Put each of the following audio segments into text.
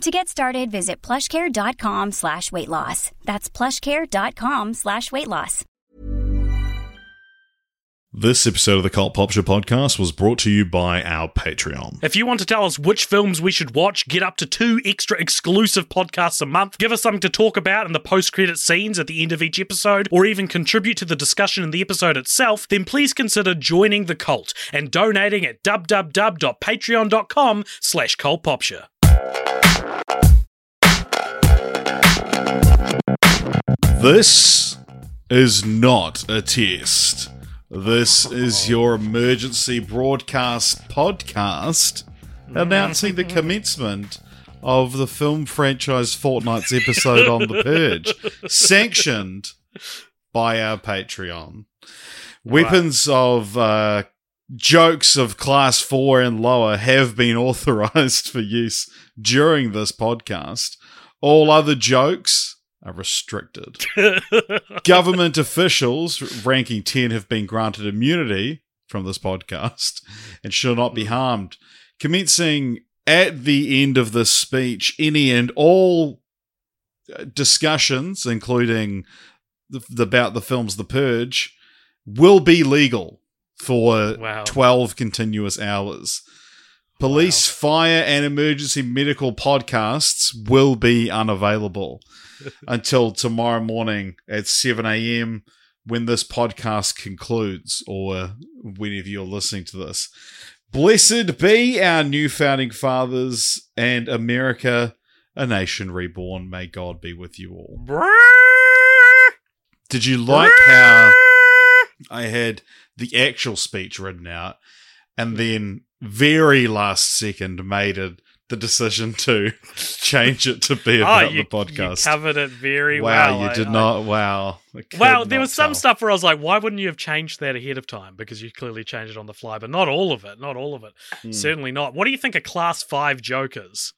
To get started, visit plushcare.com slash weight loss. That's plushcare.com slash weight loss. This episode of the Cult Popture podcast was brought to you by our Patreon. If you want to tell us which films we should watch, get up to two extra exclusive podcasts a month, give us something to talk about in the post credit scenes at the end of each episode, or even contribute to the discussion in the episode itself, then please consider joining the cult and donating at www.patreon.com slash cultpopture. This is not a test. This is your emergency broadcast podcast announcing the commencement of the film franchise Fortnight's episode on The Purge, sanctioned by our Patreon. Weapons of uh, jokes of class four and lower have been authorized for use during this podcast. All other jokes are restricted. Government officials ranking 10 have been granted immunity from this podcast and shall not be harmed. Commencing at the end of this speech, any and all uh, discussions, including the, the, about the films The Purge, will be legal for Wow. 12 continuous hours. Police, fire, and emergency medical podcasts will be unavailable until tomorrow morning at 7 a.m. when this podcast concludes, or whenever you're listening to this. Blessed be our new founding fathers and America, a nation reborn. May God be with you all. Did you like how I had the actual speech written out and then very last second made it the decision to change it to be about oh, you, the podcast? you covered it very wow, well. you did I- not. Wow. I could Well, there was some tell. stuff where I was like, why wouldn't you have changed that ahead of time? Because you clearly changed it on the fly, but not all of it. Not all of it. Hmm. Certainly not. What do you think of class five jokers?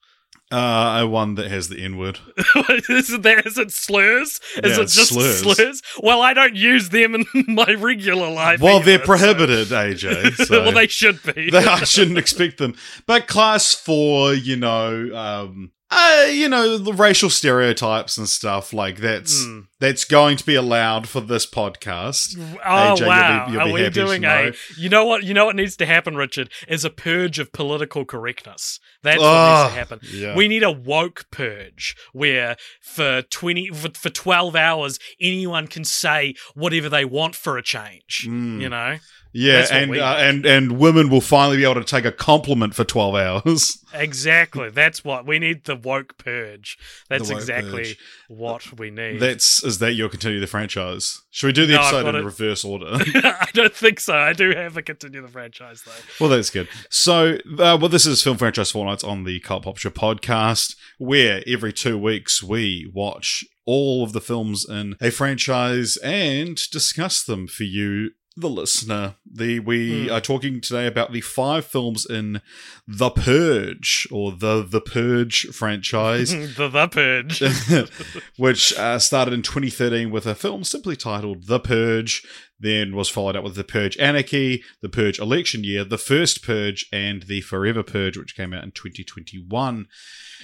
Uh, a one that has the N word. is it there? Is it slurs? Is Yeah, it just slurs. slurs. Well, I don't use them in my regular life. Well, either, they're so- prohibited, AJ. So well, they should be. they- I shouldn't expect them. But class four, you know, um, uh, you know, the racial stereotypes and stuff like that's Hmm. that's going to be allowed for this podcast. Oh AJ, you'll be- wow! you'll Are be we doing know. a? You know what? You know what needs to happen, Richard? Is a purge of political correctness. That's what Ah, needs to happen. yeah. We need a woke purge where for twenty for, for twelve hours anyone can say whatever they want for a change. Mm. You know Yeah, and uh, and and women will finally be able to take a compliment for twelve hours. exactly. That's what we need. The woke purge. That's woke exactly purge. what we need. That's is that you'll continue the franchise? Should we do the No, episode in it. reverse order? I don't think so. I do have a continue the franchise though. Well, that's good. So, uh, well, this is Film Franchise Fortnights on the Cult Popture podcast, where every two weeks we watch all of the films in a franchise and discuss them for you, the listener. The we Hmm. are talking today about the five films in The Purge or the The Purge franchise. the the purge. which uh, started in 2013 with a film simply titled The Purge, then was followed up with The Purge Anarchy, The Purge Election Year, The First Purge, and The Forever Purge, which came out in 2021.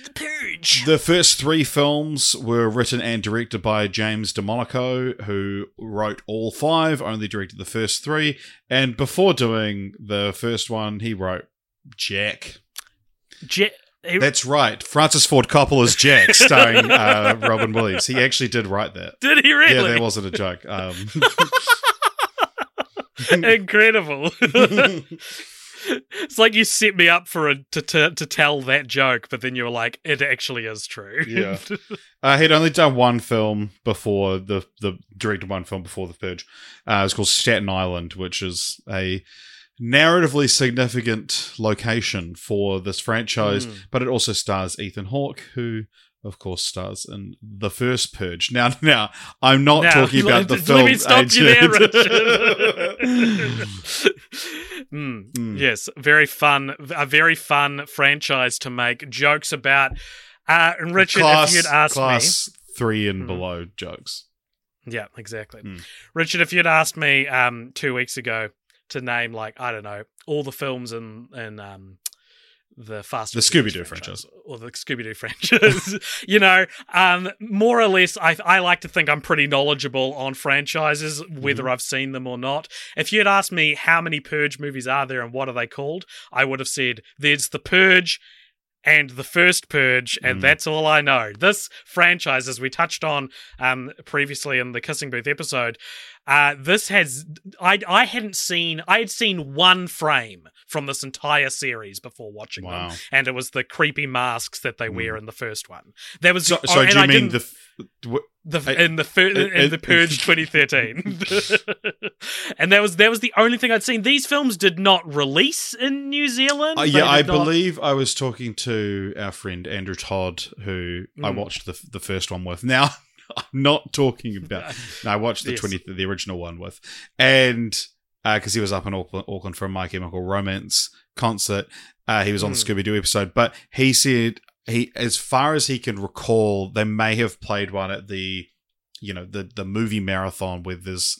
the purge. The first three films were written and directed by James DeMonaco, who wrote all five, only directed the first three, and before doing the first one, he wrote Jack. Jack. he- That's right, Francis Ford Coppola's Jack, starring uh, Robin Williams. He actually did write that. did he really? Yeah, that wasn't a joke. Um, Incredible. it's like you set me up for a to, to to tell that joke, but then you were like, it actually is true. Yeah. uh, he'd only done one film before the the directed one film before the Purge. Uh, it was called Staten Island, which is a narratively significant location for this franchise, Mm. but it also stars Ethan Hawke, who of course, stars in the first Purge. Now, now I'm not Now, talking about the let film. me stop you there, Richard. Mm, Mm. Yes, very fun, a very fun franchise to make jokes about. Uh, and Richard, class, if you'd asked me. class three and Mhm. below jokes. yeah, exactly, Mm. Richard, if you'd asked me um, two weeks ago to name like I don't know all the films in in um, the Fast The Scooby-Doo franchise. or the Scooby Doo franchise, you know, um, more or less, I I like to think I'm pretty knowledgeable on franchises, whether I've seen them or not. If you'd asked me how many Purge movies are there and what are they called, I would have said there's the Purge. And the first Purge, and Mm. that's all I know. This franchise, as we touched on um, previously in the Kissing Booth episode, uh, this has I I hadn't seen I had seen one frame from this entire series before watching them, and it was the creepy masks that they wear Mm. in the first one. There was So, oh, so and do you I mean the? The I- in the fir- in, the Purge 2013, and that was that was the only thing I'd seen. These films did not release in New Zealand. Uh, yeah, I not- believe I was talking to our friend Andrew Todd, who I Mm. watched the the first one with. Now, I'm not talking about. No, I watched the Yes. twenty the original one with, and because he was up in Auckland, Auckland for a My Chemical Romance concert, uh, he was on the Mm. Scooby Doo episode. But he said he, as far as he can recall, they may have played one at the, you know, the the movie marathon with this.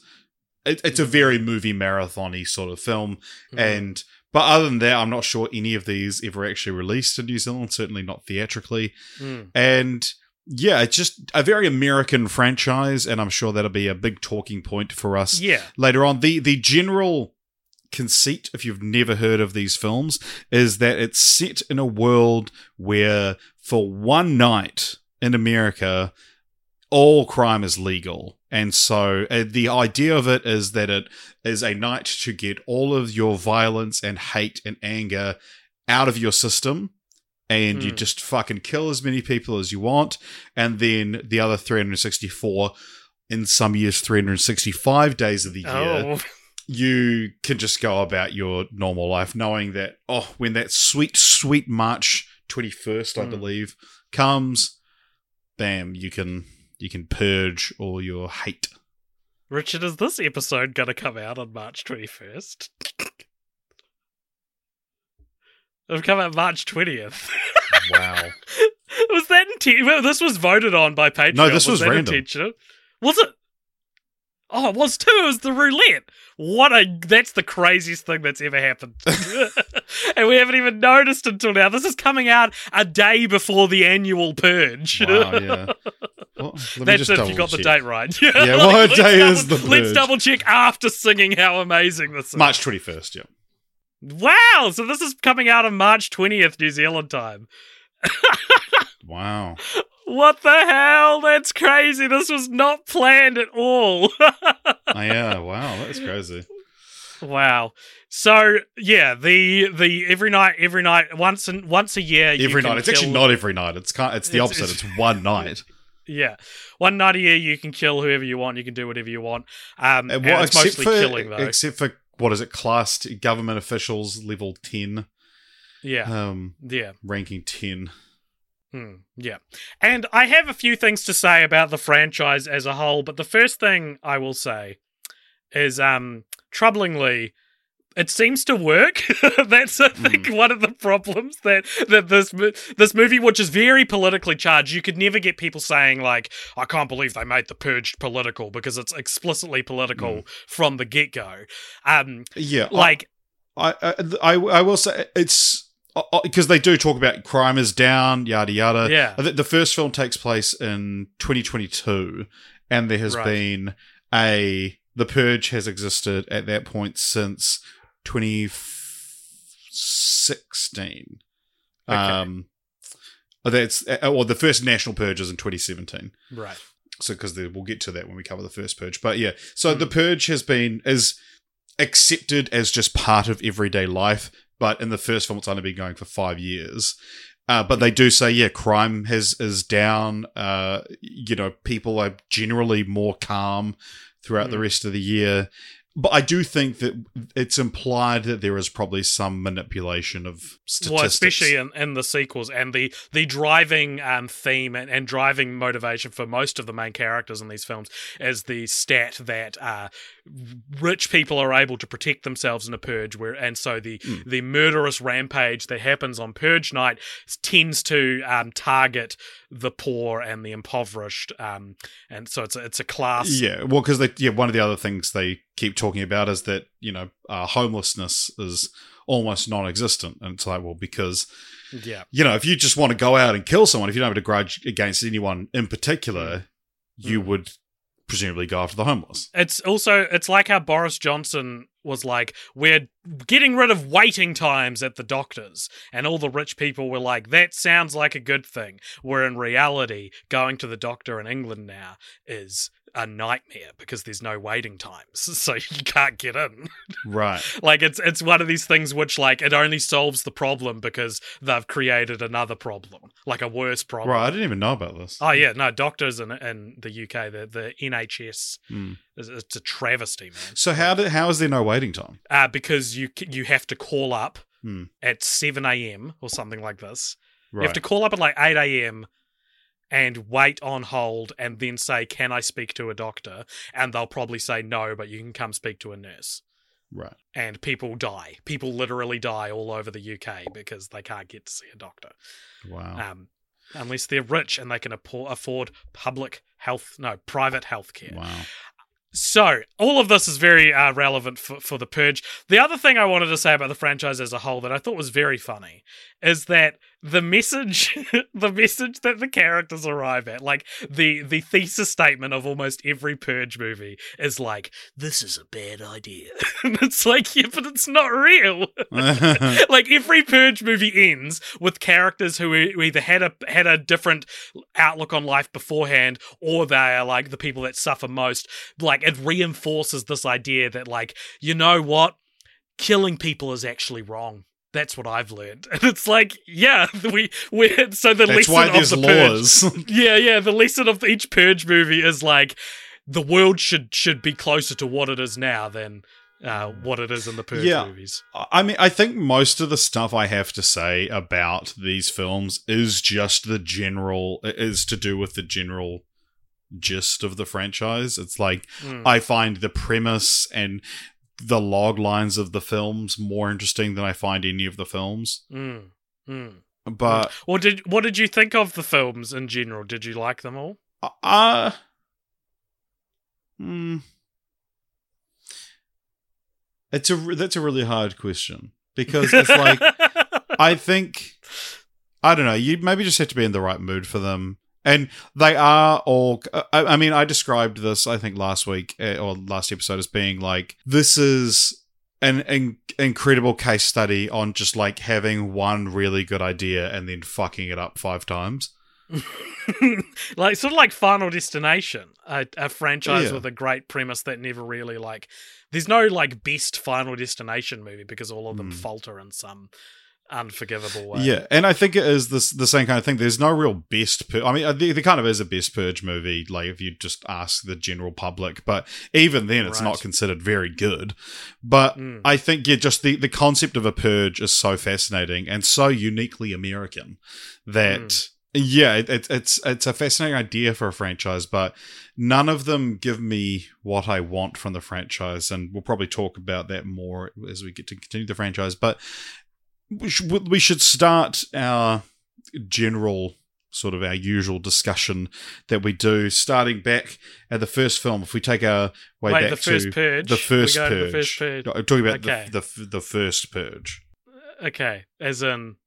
It, it's a very movie marathon-y sort of film, Mhm. and but other than that, I'm not sure any of these ever actually released in New Zealand. Certainly not theatrically. Mm. And yeah, it's just a very American franchise, and I'm sure that'll be a big talking point for us yeah, later on. The the general conceit, if you've never heard of these films, is that it's set in a world where for one night in America, all crime is legal. And so uh, the idea of it is that it is a night to get all of your violence and hate and anger out of your system. And you Hmm. just fucking kill as many people as you want. And then the other 364, in some years, 365 days of the year, oh, you can just go about your normal life knowing that oh when that sweet sweet march 21st i Mm. believe comes bam you can you can purge all your hate Richard, is this episode going to come out on March 21st? It'll come out March 20th. wow was that inten- well, this was voted on by Patreon. No, this was that random. intentional? Was it? Oh, it was too. It was the roulette. What a that's the craziest thing that's ever happened. and we haven't even noticed until now. This is coming out a day before the annual purge. wow yeah well, That's if you got the date right. Yeah, what let's day double- is the purge? Let's double check after singing how amazing this is. march 21st yeah Wow, so this is coming out on March 20th New Zealand time. wow What the hell? That's crazy. This was not planned at all. oh, yeah wow that's crazy wow. So yeah, the the every night, every night, once and once a year. every can night it's actually not every night it's kind it's the It's- opposite it's- it's one night Yeah, one night a year you can kill whoever you want. You can do whatever you want. Um, Uh, and well, it's except mostly for killing though. except for what is it classed government officials level 10 yeah, um yeah. ranking 10 Hmm, yeah. And I have a few things to say about the franchise as a whole, but the first thing I will say is um troublingly it seems to work. That's I think one of the problems that that this this movie, which is very politically charged, you could never get people saying like, "I can't believe they made the purged political," because it's explicitly political from the get go. Um, yeah like, I, I i i will say it's because they do talk about crime is down yada yada yeah, the first film takes place in 2022 and there has Right. been a the purge has existed at that point since 2016 Okay. um that's or the first national purge is in 2017 right. so because we'll get to that when we cover the first purge but yeah so Mm. the purge has been is accepted as just part of everyday life but in the first film it's only been going for five years uh, but they do say yeah crime has is down uh, you know people are generally more calm throughout the Mm. rest of the year but I do think that it's implied that there is probably some manipulation of statistics. Well, especially in, in the sequels and the the driving um, theme and, and driving motivation for most of the main characters in these films is the stat that uh, rich people are able to protect themselves in a purge, where and so the Mm. the murderous rampage that happens on purge night tends to um, target the poor and the impoverished, um, and so it's a, it's a class. Yeah, well, because they yeah, one of the other things they keep talking about is that you know uh, homelessness is almost non-existent, and it's like well because yeah. you know if you just want to go out and kill someone, if you don't have a grudge against anyone in particular, you Mm. would presumably go after the homeless. It's also it's like how Boris Johnson was like, we're getting rid of waiting times at the doctors, and all the rich people were like, that sounds like a good thing. Where in reality, going to the doctor in England now is a nightmare because there's no waiting times, so you can't get in. Right. like it's it's one of these things which like it only solves the problem because they've created another problem, like a worse problem. Right. I didn't even know about this. Oh yeah, no, doctors in in the UK, the the NHS, Mm. is it's a travesty, man. So how did how is there no waiting time? Uh, because you you have to call up Hmm. at seven a.m. or something like this. Right. You have to call up at like eight a.m. and wait on hold, and then say, "Can I speak to a doctor?" And they'll probably say no, but you can come speak to a nurse. right. And people die. People literally die all over the UK because they can't get to see a doctor. Wow. Um, unless they're rich and they can afford public health, no, private health care. Wow. So, all of this is very uh, relevant for, for The Purge. The other thing I wanted to say about the franchise as a whole that I thought was very funny is that the message the message that the characters arrive at like the the thesis statement of almost every purge movie is like this is a bad idea. And it's like yeah but it's not real. Like every purge movie ends with characters who e- either had a had a different outlook on life beforehand or they are like the people that suffer most. Like it reinforces this idea that like you know what? Killing people is actually wrong that's what I've learned, and it's like, yeah, we we so the That's lesson why of there's the purge, yeah, yeah. The lesson of each Purge movie is like the world should should be closer to what it is now than uh, what it is in the Purge Yeah. movies. I mean, I think most of the stuff I have to say about these films is just the general, is to do with the general gist of the franchise. It's like, Mm. I find the premise and the log lines of the films more interesting than I find any of the films. Mm. Mm. But, Or did what did you think of the films in general? Did you like them all? uh, hmm. It's a that's a really hard question because it's like I think I don't know. You maybe just have to be in the right mood for them, and they are all. I, mean, I described this I think last week uh, or last episode as being like this is an, in incredible case study on just like having one really good idea and then fucking it up five times. like sort of like Final Destination, a, a franchise Yeah. with a great premise that never really like. There's no like best Final Destination movie because all of them Mm. falter in some unforgivable way. Yeah, and I think it is this the same kind of thing. There's no real best. Pur- I mean, uh, there, there kind of is a best purge movie. Like if you just ask the general public, but even then, it's Right. not considered very good. But Mm. I think yeah, just the the concept of a purge is so fascinating and so uniquely American that. Mm. Yeah, it, it, it's it's a fascinating idea for a franchise, but none of them give me what I want from the franchise, and we'll probably talk about that more as we get to continue the franchise. But we should, we should start our general sort of our usual discussion that we do starting back at the first film if we take our way Wait, back the first to purge. the first purge. The first purge. No, I'm talking about Okay. the, the the first purge uh, Okay, as in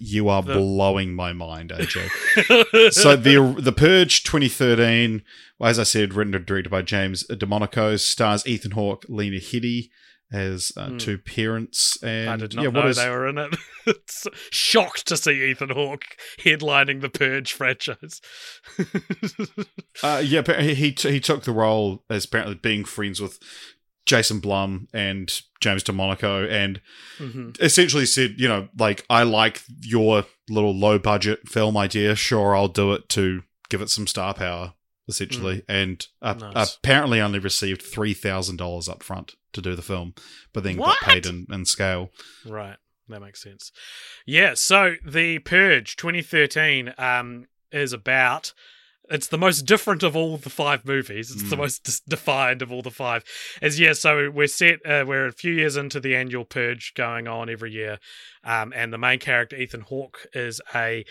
you are The- blowing my mind AJ so the the purge 2013 as I said written and directed by James DeMonaco stars Ethan Hawke Lena Headey as uh, Hmm. two parents and I did not yeah know what is they were in it. it's shocked to see Ethan Hawke headlining the Purge franchise. Uh, yeah, apparently he he took the role as apparently being friends with Jason Blum and James DeMonaco, and Mhm. essentially said, you know, like I like your little low budget film idea. Sure, I'll do it to give it some star power. Essentially, and uh, Nice. apparently only received three thousand dollars up front to do the film, but then What? got paid in, in scale. Right. That makes sense. Yeah. So the Purge 2013 um, is about. It's the most different of all the five movies. It's the Mm. most dis- defined of all the five. As yeah. So we're set. Uh, we're a few years into the annual Purge going on every year, um, and the main character Ethan Hawke is a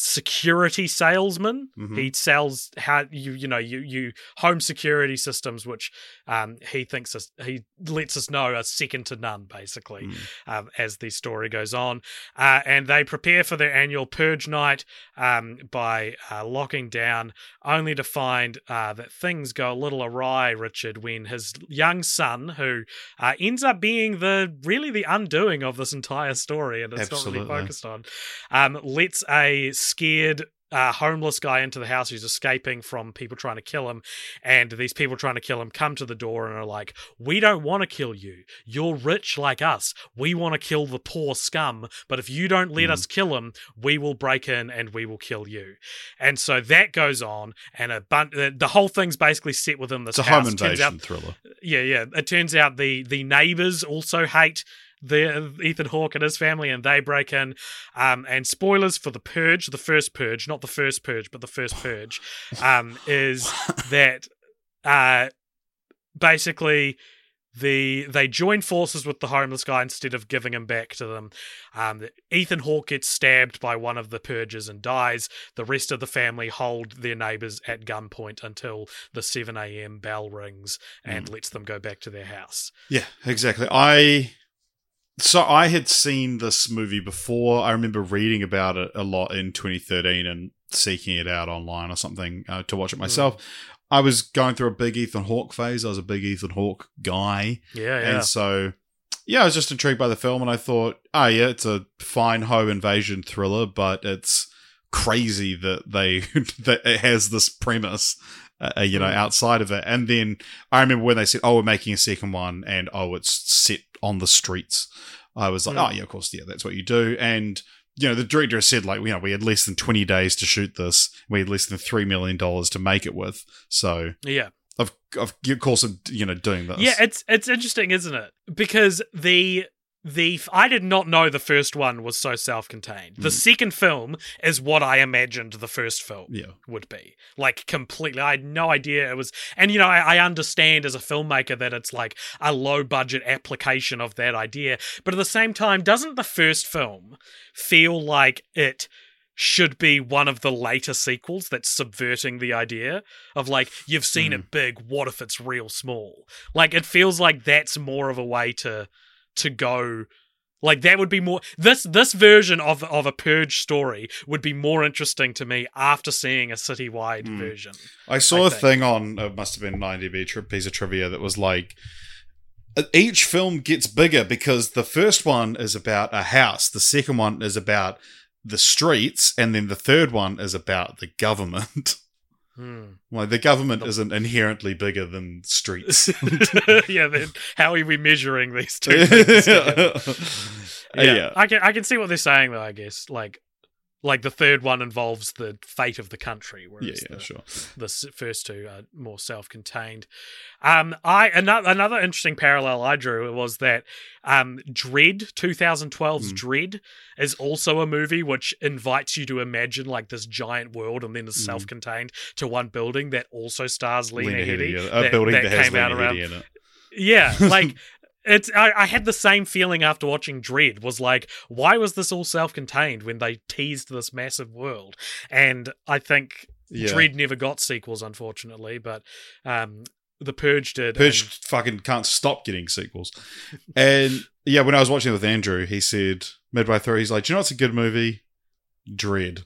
security salesman. Mhm. He sells how you you know you you home security systems, which um, he thinks is, he lets us know are second to none, basically Mm. um, as the story goes on. Uh, and they prepare for their annual purge night um, by uh, locking down, only to find uh, that things go a little awry, Richard, when his young son, who uh, ends up being the really the undoing of this entire story, and it's not really focused on, um, lets a scared uh, homeless guy into the house who's escaping from people trying to kill him. And these people trying to kill him come to the door and are like, We don't want to kill you. You're rich like us. We want to kill the poor scum. But if you don't let Mm. us kill him, we will break in and we will kill you. And so that goes on. And a bun- the, whole thing's basically set within this It's a home Turns out- invasion thriller. yeah, yeah. It turns out the the neighbors also hate the Ethan Hawke and his family, and they break in. Um, and spoilers for the Purge, the first Purge, not the first Purge, but the first Purge, um, is that uh, basically the they join forces with the homeless guy instead of giving him back to them. Um, Ethan Hawke gets stabbed by one of the purges and dies. The rest of the family hold their neighbors at gunpoint until the 7 a.m. bell rings and lets them go back to their house. Yeah, exactly. I so I had seen this movie before. I remember reading about it a lot in 2013 and seeking it out online or something uh, to watch it myself. I was going through a big Ethan Hawke phase. I was a big Ethan Hawke guy, Yeah, yeah. and so yeah, I was just intrigued by the film, and I thought, oh yeah, it's a fine home invasion thriller, but it's crazy that they that it has this premise. Uh, you know, Mm. outside of it, and then I remember when they said, "Oh, we're making a second one," and oh, it's set on the streets. I was like, Mm. "Oh, yeah, of course, yeah, that's what you do." And you know, the director said, like, you know, we had less than twenty days to shoot this. We had less than three million dollars to make it with. So, yeah. of of course, of you know, doing this. Yeah, it's it's interesting, isn't it? Because the the I did not know the first one was so self-contained. The Mm. second film is what I imagined the first film yeah, would be. Like completely. I had no idea it was and you know, I, I understand as a filmmaker that it's like a low budget application of that idea. But at the same time, doesn't the first film feel like it should be one of the later sequels that's subverting the idea of like you've seen it big what if it's real small like it feels like that's more of a way to to go like that would be more this this version of of a purge story would be more interesting to me after seeing a citywide Mm. version I saw I a thing on it must have been an IMDb tri- piece of trivia that was like uh, each film gets bigger because the first one is about a house, the second one is about the streets, and then the third one is about the government. Hmm. the government isn't inherently bigger than streets. yeah then how are we measuring these two? Uh, yeah, I can I can see what they're saying though. I guess like like the third one involves the fate of the country, yeah, whereas yeah, the, sure. the first two are more self-contained. Um, I another another interesting parallel I drew was that um, Dredd 2012's Mm. Dredd is also a movie which invites you to imagine like this giant world and then is Mm. self-contained to one building that also stars Lena, Lena Headey. Headey, yeah. a that- building that that, has came out Lena around- in it. Yeah, like it's I, I had the same feeling after watching Dredd was like, why was this all self-contained when they teased this massive world? And I think Yeah. Dredd never got sequels, unfortunately, but um, The Purge did. Purge and- fucking can't stop getting sequels. And yeah, when I was watching it with Andrew, he said midway through, he's like, "Do you know what's a good movie? Dredd."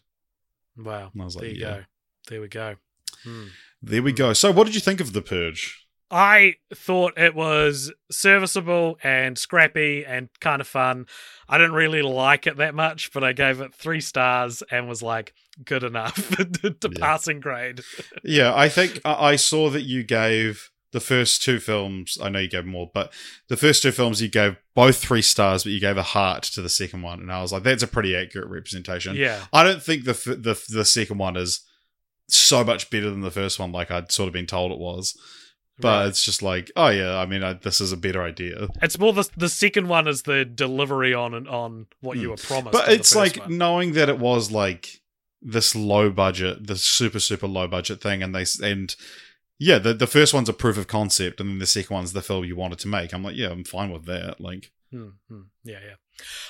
wow, And I was like, there you "Yeah." go, there we go. Hmm. There we go. So, what did you think of the Purge? I thought it was serviceable and scrappy and kind of fun. I didn't really like it that much, but I gave it three stars and was like, good enough to Yeah. passing grade. Yeah, I think I I saw that you gave the first two films. I know you gave more, but the first two films you gave both three stars, but you gave a heart to the second one, and I was like, that's a pretty accurate representation. Yeah. I don't think the the the second one is so much better than the first one, like I'd sort of been told it was. But Right. it's just like, oh yeah, I mean, I, this is a better idea. It's more the the second one is the delivery on and on what you were promised. Hmm. But it's like one. knowing that it was like this low budget, this super super low budget thing, and they and yeah, the the first one's a proof of concept, and then the second one's the film you wanted to make. I'm like, yeah, I'm fine with that. Like, Hmm, hmm. Yeah, yeah.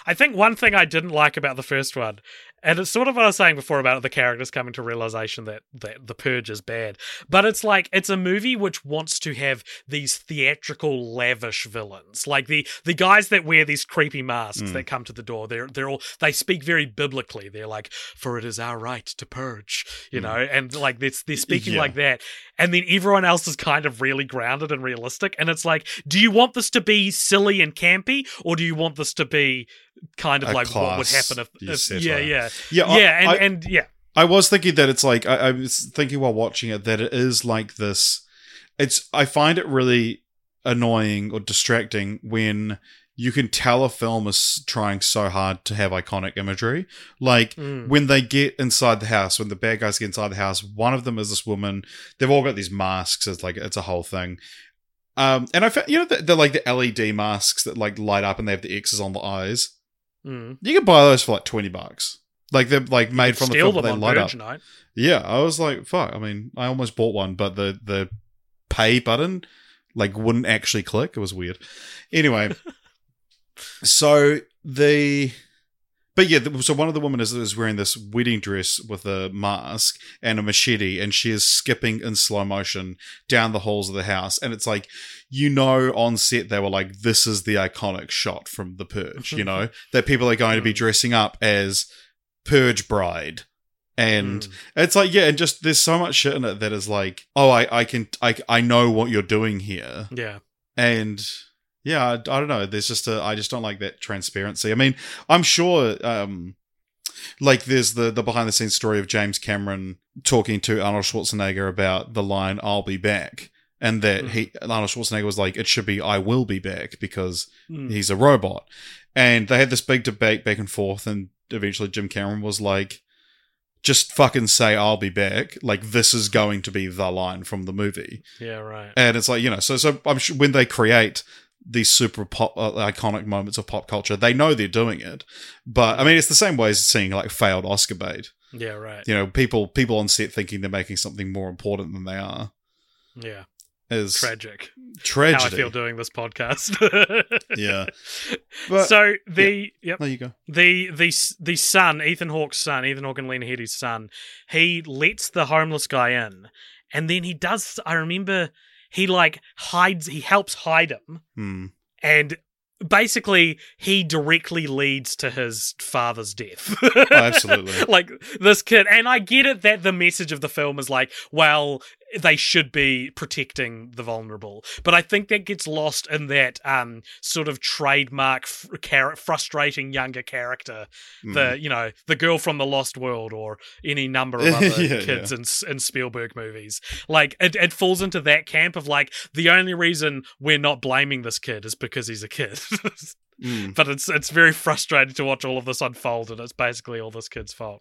I think one thing I didn't like about the first one, and it's sort of what I was saying before about the characters coming to realization that, that the purge is bad, but it's like it's a movie which wants to have these theatrical, lavish villains, like the the guys that wear these creepy masks Mm. that come to the door. They're they're all they speak very biblically. They're like, "For it is our right to purge," you Mm. know, and like they're, they're speaking Yeah. like that, and then everyone else is kind of really grounded and realistic, and it's like, do you want this to be silly and campy, or do you want this to be kind of A like what would happen if, if set yeah, yeah, yeah, I- yeah, and, I, and yeah, I was thinking that it's like I, I was thinking while watching it that it is like this. It's I find it really annoying or distracting when you can tell a film is trying so hard to have iconic imagery. Like Mm. when they get inside the house, when the bad guys get inside the house, one of them is this woman. They've all got these masks. It's like it's a whole thing. Um, and I found you know the, they're like the LED masks that like light up and they have the X's on the eyes. Mm. You can buy those for like twenty bucks. Like they're like made from the film, them they light up. Yeah, I was like, fuck. I mean, I almost bought one, but the the pay button like wouldn't actually click. It was weird. Anyway, so the but yeah, so one of the women is, is wearing this wedding dress with a mask and a machete, and she is skipping in slow motion down the halls of the house. And it's like, you know, on set they were like, this is the iconic shot from The Purge, you know, that people are going to be Mm. dressing up as Purge Bride. And Mm. it's like, yeah, and just there's so much shit in it that is like, oh, I, I can, I, I know what you're doing here. yeah, And yeah, I, I don't know. There's just a, I just don't like that transparency. I mean, I'm sure, um, like there's the, the behind the scenes story of James Cameron talking to Arnold Schwarzenegger about the line, I'll be back. And that Mhm. he, Arnold Schwarzenegger was like, it should be, I will be back because Mm. he's a robot. And they had this big debate back and forth, and eventually Jim Cameron was like, just fucking say I'll be back. Like this is going to be the line from the movie. yeah, right. And it's like, you know, so so I'm sure when they create these super pop uh, iconic moments of pop culture, they know they're doing it. But I mean, it's the same way as seeing like failed Oscar bait. Yeah, right. You know, people people on set thinking they're making something more important than they are Yeah, is tragic. tragedy. How I feel doing this podcast. Yeah. But so the yep. there you go. the the the son, Ethan Hawke's son, Ethan Hawke and Lena Headey's son, he lets the homeless guy in, and then he does. I remember he like hides. He helps hide him, Hmm. and basically he directly leads to his father's death. Oh, absolutely. like this kid, and I get it that the message of the film is like, well, they should be protecting the vulnerable, but I think that gets lost in that um sort of trademark fr- frustrating younger character Hmm. the you know the girl from the lost world or any number of other Yeah, kids in in Spielberg movies like it, it falls into that camp of like the only reason we're not blaming this kid is because he's a kid Hmm. but it's it's very frustrating to watch all of this unfold and it's basically all this kid's fault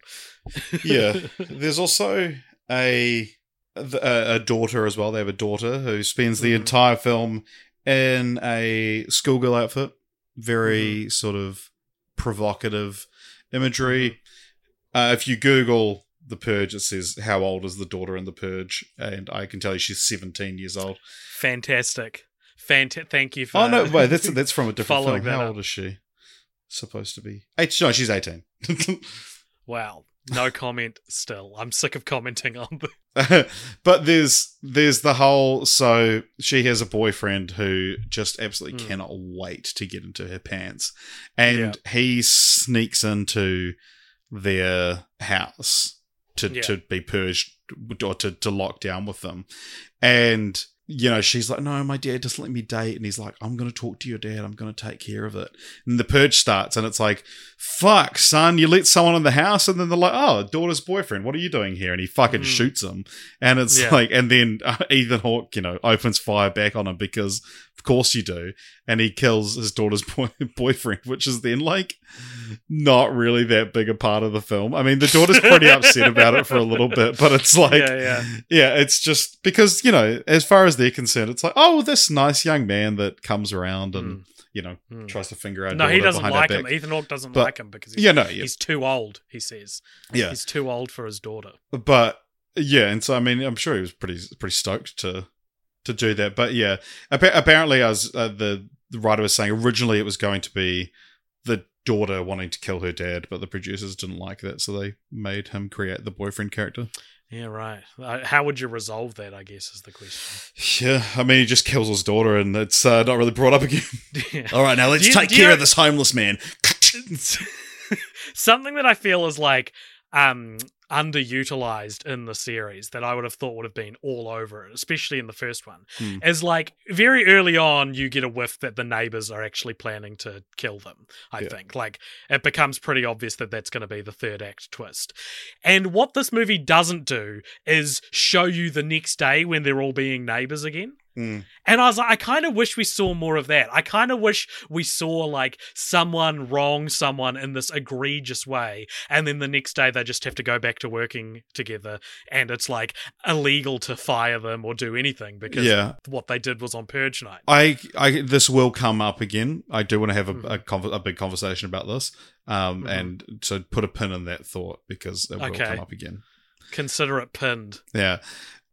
yeah. There's also a a a daughter as well. They have a daughter who spends the Mhm. entire film in a schoolgirl outfit. Very sort of provocative imagery. Uh, if you Google the Purge, it says how old is the daughter in the Purge, and I can tell you she's 17 years old. fantastic Fant- thank you for Oh no, wait, that's that's from a different film. How up. old is she? Supposed to be eight? No, she's 18. wow no comment still i'm sick of commenting on the but there's there's the whole so she has a boyfriend who just absolutely Hmm. cannot wait to get into her pants and he sneaks into their house to Yeah. to be purged or to, to lock down with them and you know, she's like, no, my dad doesn't let me date. And he's like, I'm going to talk to your dad. I'm going to take care of it. And the purge starts, and it's like, fuck, son, you let someone in the house, and then they're like, oh, daughter's boyfriend, what are you doing here? And he fucking Mm. shoots him. And it's Yeah. like, and then uh, Ethan Hawke, you know, opens fire back on him because, of course, you do. And he kills his daughter's boy- boyfriend, which is then like not really that big a part of the film. I mean, the daughter's pretty upset about it for a little bit, but it's like, yeah, yeah. yeah, it's just because, you know, as far as they're concerned, it's like, oh, this nice young man that comes around and, Mm. you know, Mm. tries to finger out. No, he doesn't like him. Ethan Hawke doesn't But- like him because he's, Yeah, no, yeah, he's too old. He says yeah, he's too old for his daughter. but yeah, and so I mean, I'm sure he was pretty pretty stoked to to do that. But yeah, appa- apparently, as uh, the the writer was saying originally it was going to be the daughter wanting to kill her dad, but the producers didn't like that, so they made him create the boyfriend character. Yeah, right. Uh, how would you resolve that? I guess is the question. Yeah, I mean, he just kills his daughter, and it's uh, not really brought up again. Yeah. All right, now let's you- take do you care of this homeless man. Something that I feel is like um underutilized in the series that I would have thought would have been all over it, especially in the first one, Hmm. is like very early on you get a whiff that the neighbors are actually planning to kill them. I Yeah. think like it becomes pretty obvious that that's going to be the third act twist. And what this movie doesn't do is show you the next day when they're all being neighbors again. Mm. And I was like, I kind of wish we saw more of that. I kind of wish we saw like someone wrong someone in this egregious way, and then the next day they just have to go back to working together, and it's like illegal to fire them or do anything because Yeah. what they did was on purge night. I, I, this will come up again. I do want to have a, Mhm. a, conver- a big conversation about this, um, Mhm. and so put a pin in that thought because it will Okay. come up again. Consider it pinned. Yeah.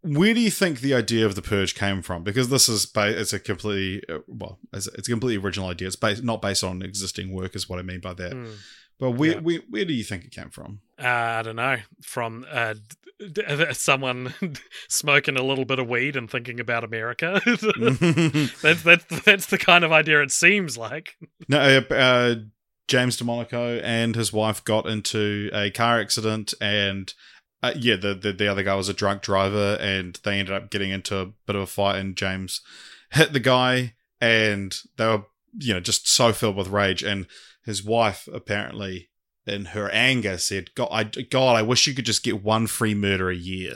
Where do you think the idea of the purge came from? Because this is ba- it's a completely uh, well, it's, it's a completely original idea. It's based not based on existing work, is what I mean by that. Hmm. But where, Yeah. where where do you think it came from? Uh, I don't know. From uh, someone smoking a little bit of weed and thinking about America. that's that's that's the kind of idea it seems like. No, uh, uh, James DeMonaco and his wife got into a car accident, and uh, yeah, the, the the other guy was a drunk driver, and they ended up getting into a bit of a fight, and James hit the guy, and they were you know just so filled with rage, and his wife apparently. In her anger, said, "God, I, God, I wish you could just get one free murder a year."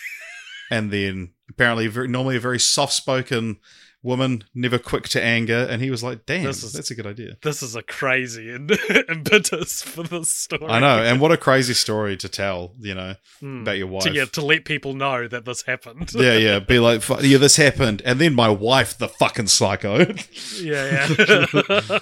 and then apparently, very, normally a very soft-spoken woman, never quick to anger, and he was like, "Damn, This is- that's a good idea." This is a crazy and impetus for this story. I know, and what a crazy story to tell, you know, Hmm. about your wife. to, yeah, to let people know that this happened. yeah, yeah, be like, yeah, this happened, and then my wife, the fucking psycho. yeah, yeah.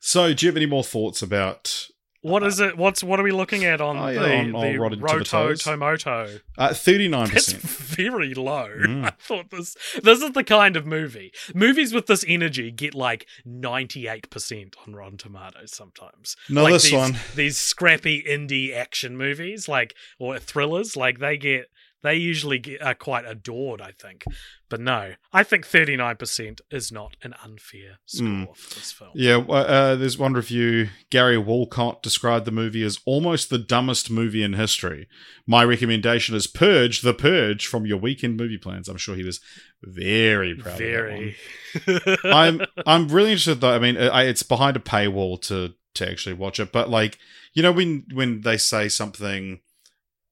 so, do you have any more thoughts about what is it? What's what are we looking at on Oh, the, on- the Rotten Roto. Tomato? uh, thirty-nine That's percent? very low. Mm. I thought this this is the kind of movie. Movies with this energy get like ninety eight percent on Rotten Tomatoes sometimes. No, like this these, one. These scrappy indie action movies, like or thrillers, like they get they usually get, are quite adored. I think, but no, I think thirty nine percent is not an unfair score Mm. for this film. Yeah, uh, uh, there's one review. Gary Walcott described the movie as almost the dumbest movie in history. My recommendation is Purge, The Purge, from your weekend movie plans. I'm sure he was very proud. Of Very. I'm I'm really interested though. I mean, I, it's behind a paywall to to actually watch it, but like you know when when they say something,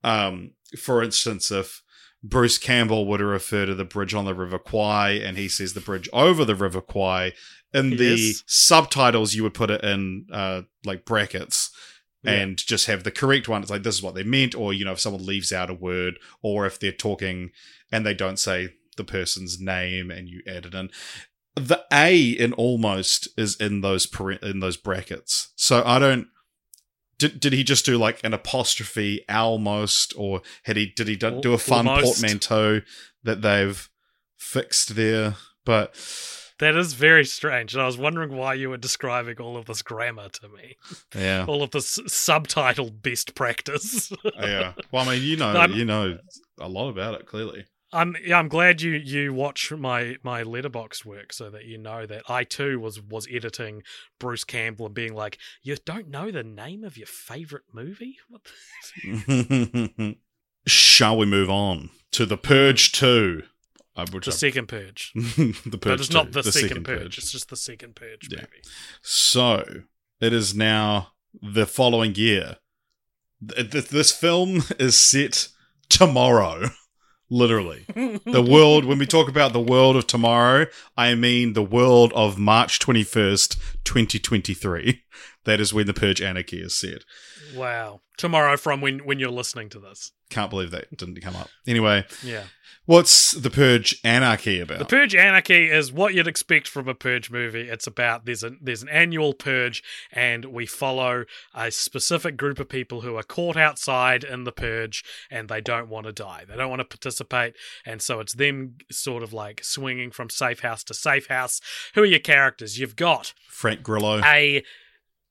um, for instance, if Bruce Campbell were to refer to the bridge on the River Kwai, and he says the bridge over the River Kwai. In the Yes. subtitles, you would put it in uh, like brackets Yeah. and just have the correct one. It's like this is what they meant, or you know, if someone leaves out a word, or if they're talking and they don't say the person's name and you add it in. The A in almost is in those in those brackets. So I don't. Did, did he just do like an apostrophe almost, or had he did he do, do a fun almost. portmanteau that they've fixed there? But That is very strange, and I was wondering why you were describing all of this grammar to me, yeah, all of this subtitle best practice. yeah. Well, I mean, you know, I'm- you know a lot about it clearly. I'm yeah, I'm glad you you watch my my letterbox work so that you know that I too was was editing Bruce Campbell and being like, you don't know the name of your favorite movie? What the-" shall we move on to the Purge Two? Uh, The I- second Purge. the Purge But it's not 2, the, second, purge. It's just the second Purge Yeah. movie. So it is now the following year. Th- th- This film is set tomorrow, literally. The world, when we talk about the world of tomorrow, I mean the world of March 21st, 2023. That is when the Purge Anarchy is set. Wow. Tomorrow from when, when you're listening to this. Can't believe that didn't come up. Anyway, Yeah. what's the Purge Anarchy about? The Purge Anarchy is what you'd expect from a Purge movie. It's about there's a there's an annual purge, and we follow a specific group of people who are caught outside in the purge, and they don't want to die. They don't want to participate, and so it's them sort of like swinging from safe house to safe house. Who are your characters? You've got Frank Grillo. a,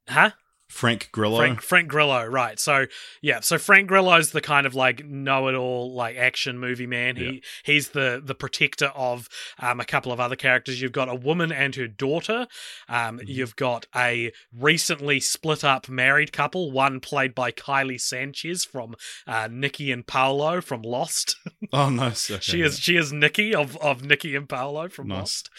huh? Frank Grillo. Frank Frank Grillo, right? So yeah, so Frank Grillo's the kind of like know-it-all like action movie man. He Yeah. he's the the protector of um, a couple of other characters. You've got a woman and her daughter. Um, Mm-hmm. You've got a recently split up married couple. One played by Kiele Sanchez from uh, Nikki and Paulo from Lost. Oh, nice. Okay, she is she is Nikki of of Nikki and Paulo from Nice. Lost.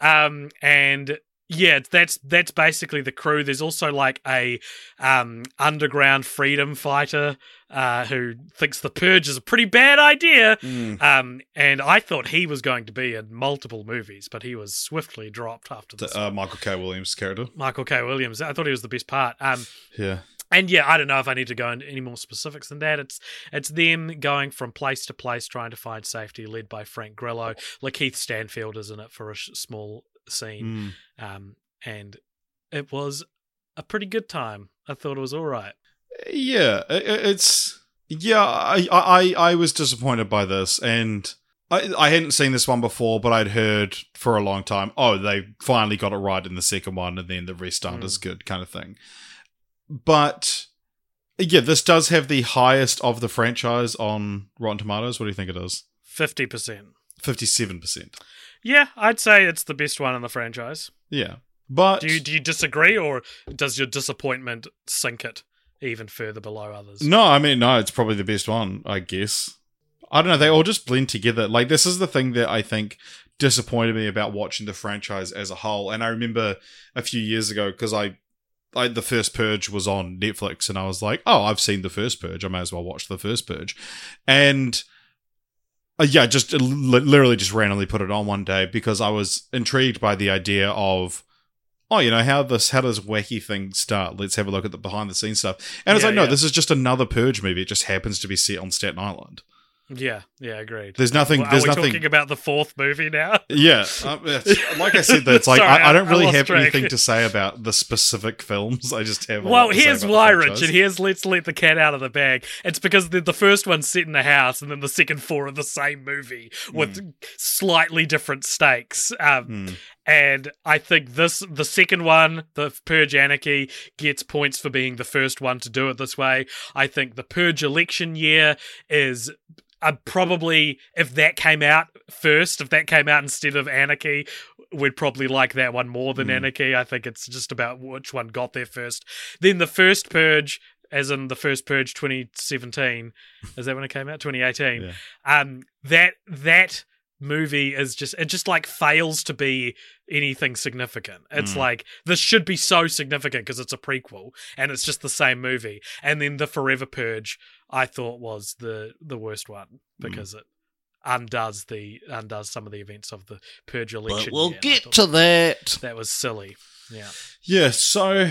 Um, and yeah, that's that's basically the crew. There's also like a um underground freedom fighter uh who thinks the purge is a pretty bad idea. Mm. Um, and I thought he was going to be in multiple movies, but he was swiftly dropped after this. The, uh, Michael K. Williams character. Michael K. Williams. I thought he was the best part. Um, Yeah. and yeah, I don't know if I need to go into any more specifics than that. It's it's them going from place to place trying to find safety, led by Frank Grillo. LaKeith Stanfield is in it for a sh- small scene, Mm. um, and it was a pretty good time. I thought it was all right. Yeah, it's yeah. I I I was disappointed by this, and I I hadn't seen this one before, but I'd heard for a long time. Oh, they finally got it right in the second one, and then the rest aren't Mm. as good, kind of thing. But yeah, this does have the highest of the franchise on Rotten Tomatoes. What do you think it is? Fifty percent. Fifty-seven percent. Yeah, I'd say it's the best one in the franchise. Yeah, but Do you do you disagree, or does your disappointment sink it even further below others? No, I mean, no, it's probably the best one, I guess. I don't know, they all just blend together. Like, this is the thing that I think disappointed me about watching the franchise as a whole. And I remember a few years ago, because I, I, the first Purge was on Netflix, and I was like, oh, I've seen the first Purge. I may as well watch the first Purge. And uh, yeah, just li- literally just randomly put it on one day because I was intrigued by the idea of, oh, you know, how this how does wacky thing start? Let's have a look at the behind the scenes stuff. And it's Yeah, like, no, yeah. this is just another Purge movie. It just happens to be set on Staten Island. Yeah, yeah, agreed. There's nothing. Well, Are there's we nothing. talking about the fourth movie now? yeah, um, like I said, that it's like Sorry, I, I don't I- I really have track. anything to say about the specific films. I just have. Well, lot to say here's why. Richard. Here's let's let the cat out of the bag. It's because the, the first one's set in the house, and then the second four are the same movie with slightly different stakes. Um, Hmm. And I think this, the second one, the Purge Anarchy, gets points for being the first one to do it this way. I think the Purge election year is. Uh, probably if that came out first, if that came out instead of Anarchy, we'd probably like that one more than Hmm. Anarchy. I think it's just about which one got there first. Then the first Purge, as in the first Purge 2017, is that when it came out? 2018. Yeah. Um, that that movie is just it just like fails to be anything significant. It's Mm. like this should be so significant because it's a prequel and it's just the same movie. And then the Forever Purge, I thought was the the worst one because it undoes the undoes some of the events of the Purge election. But we'll year, get to that. that was silly. Yeah. Yeah, so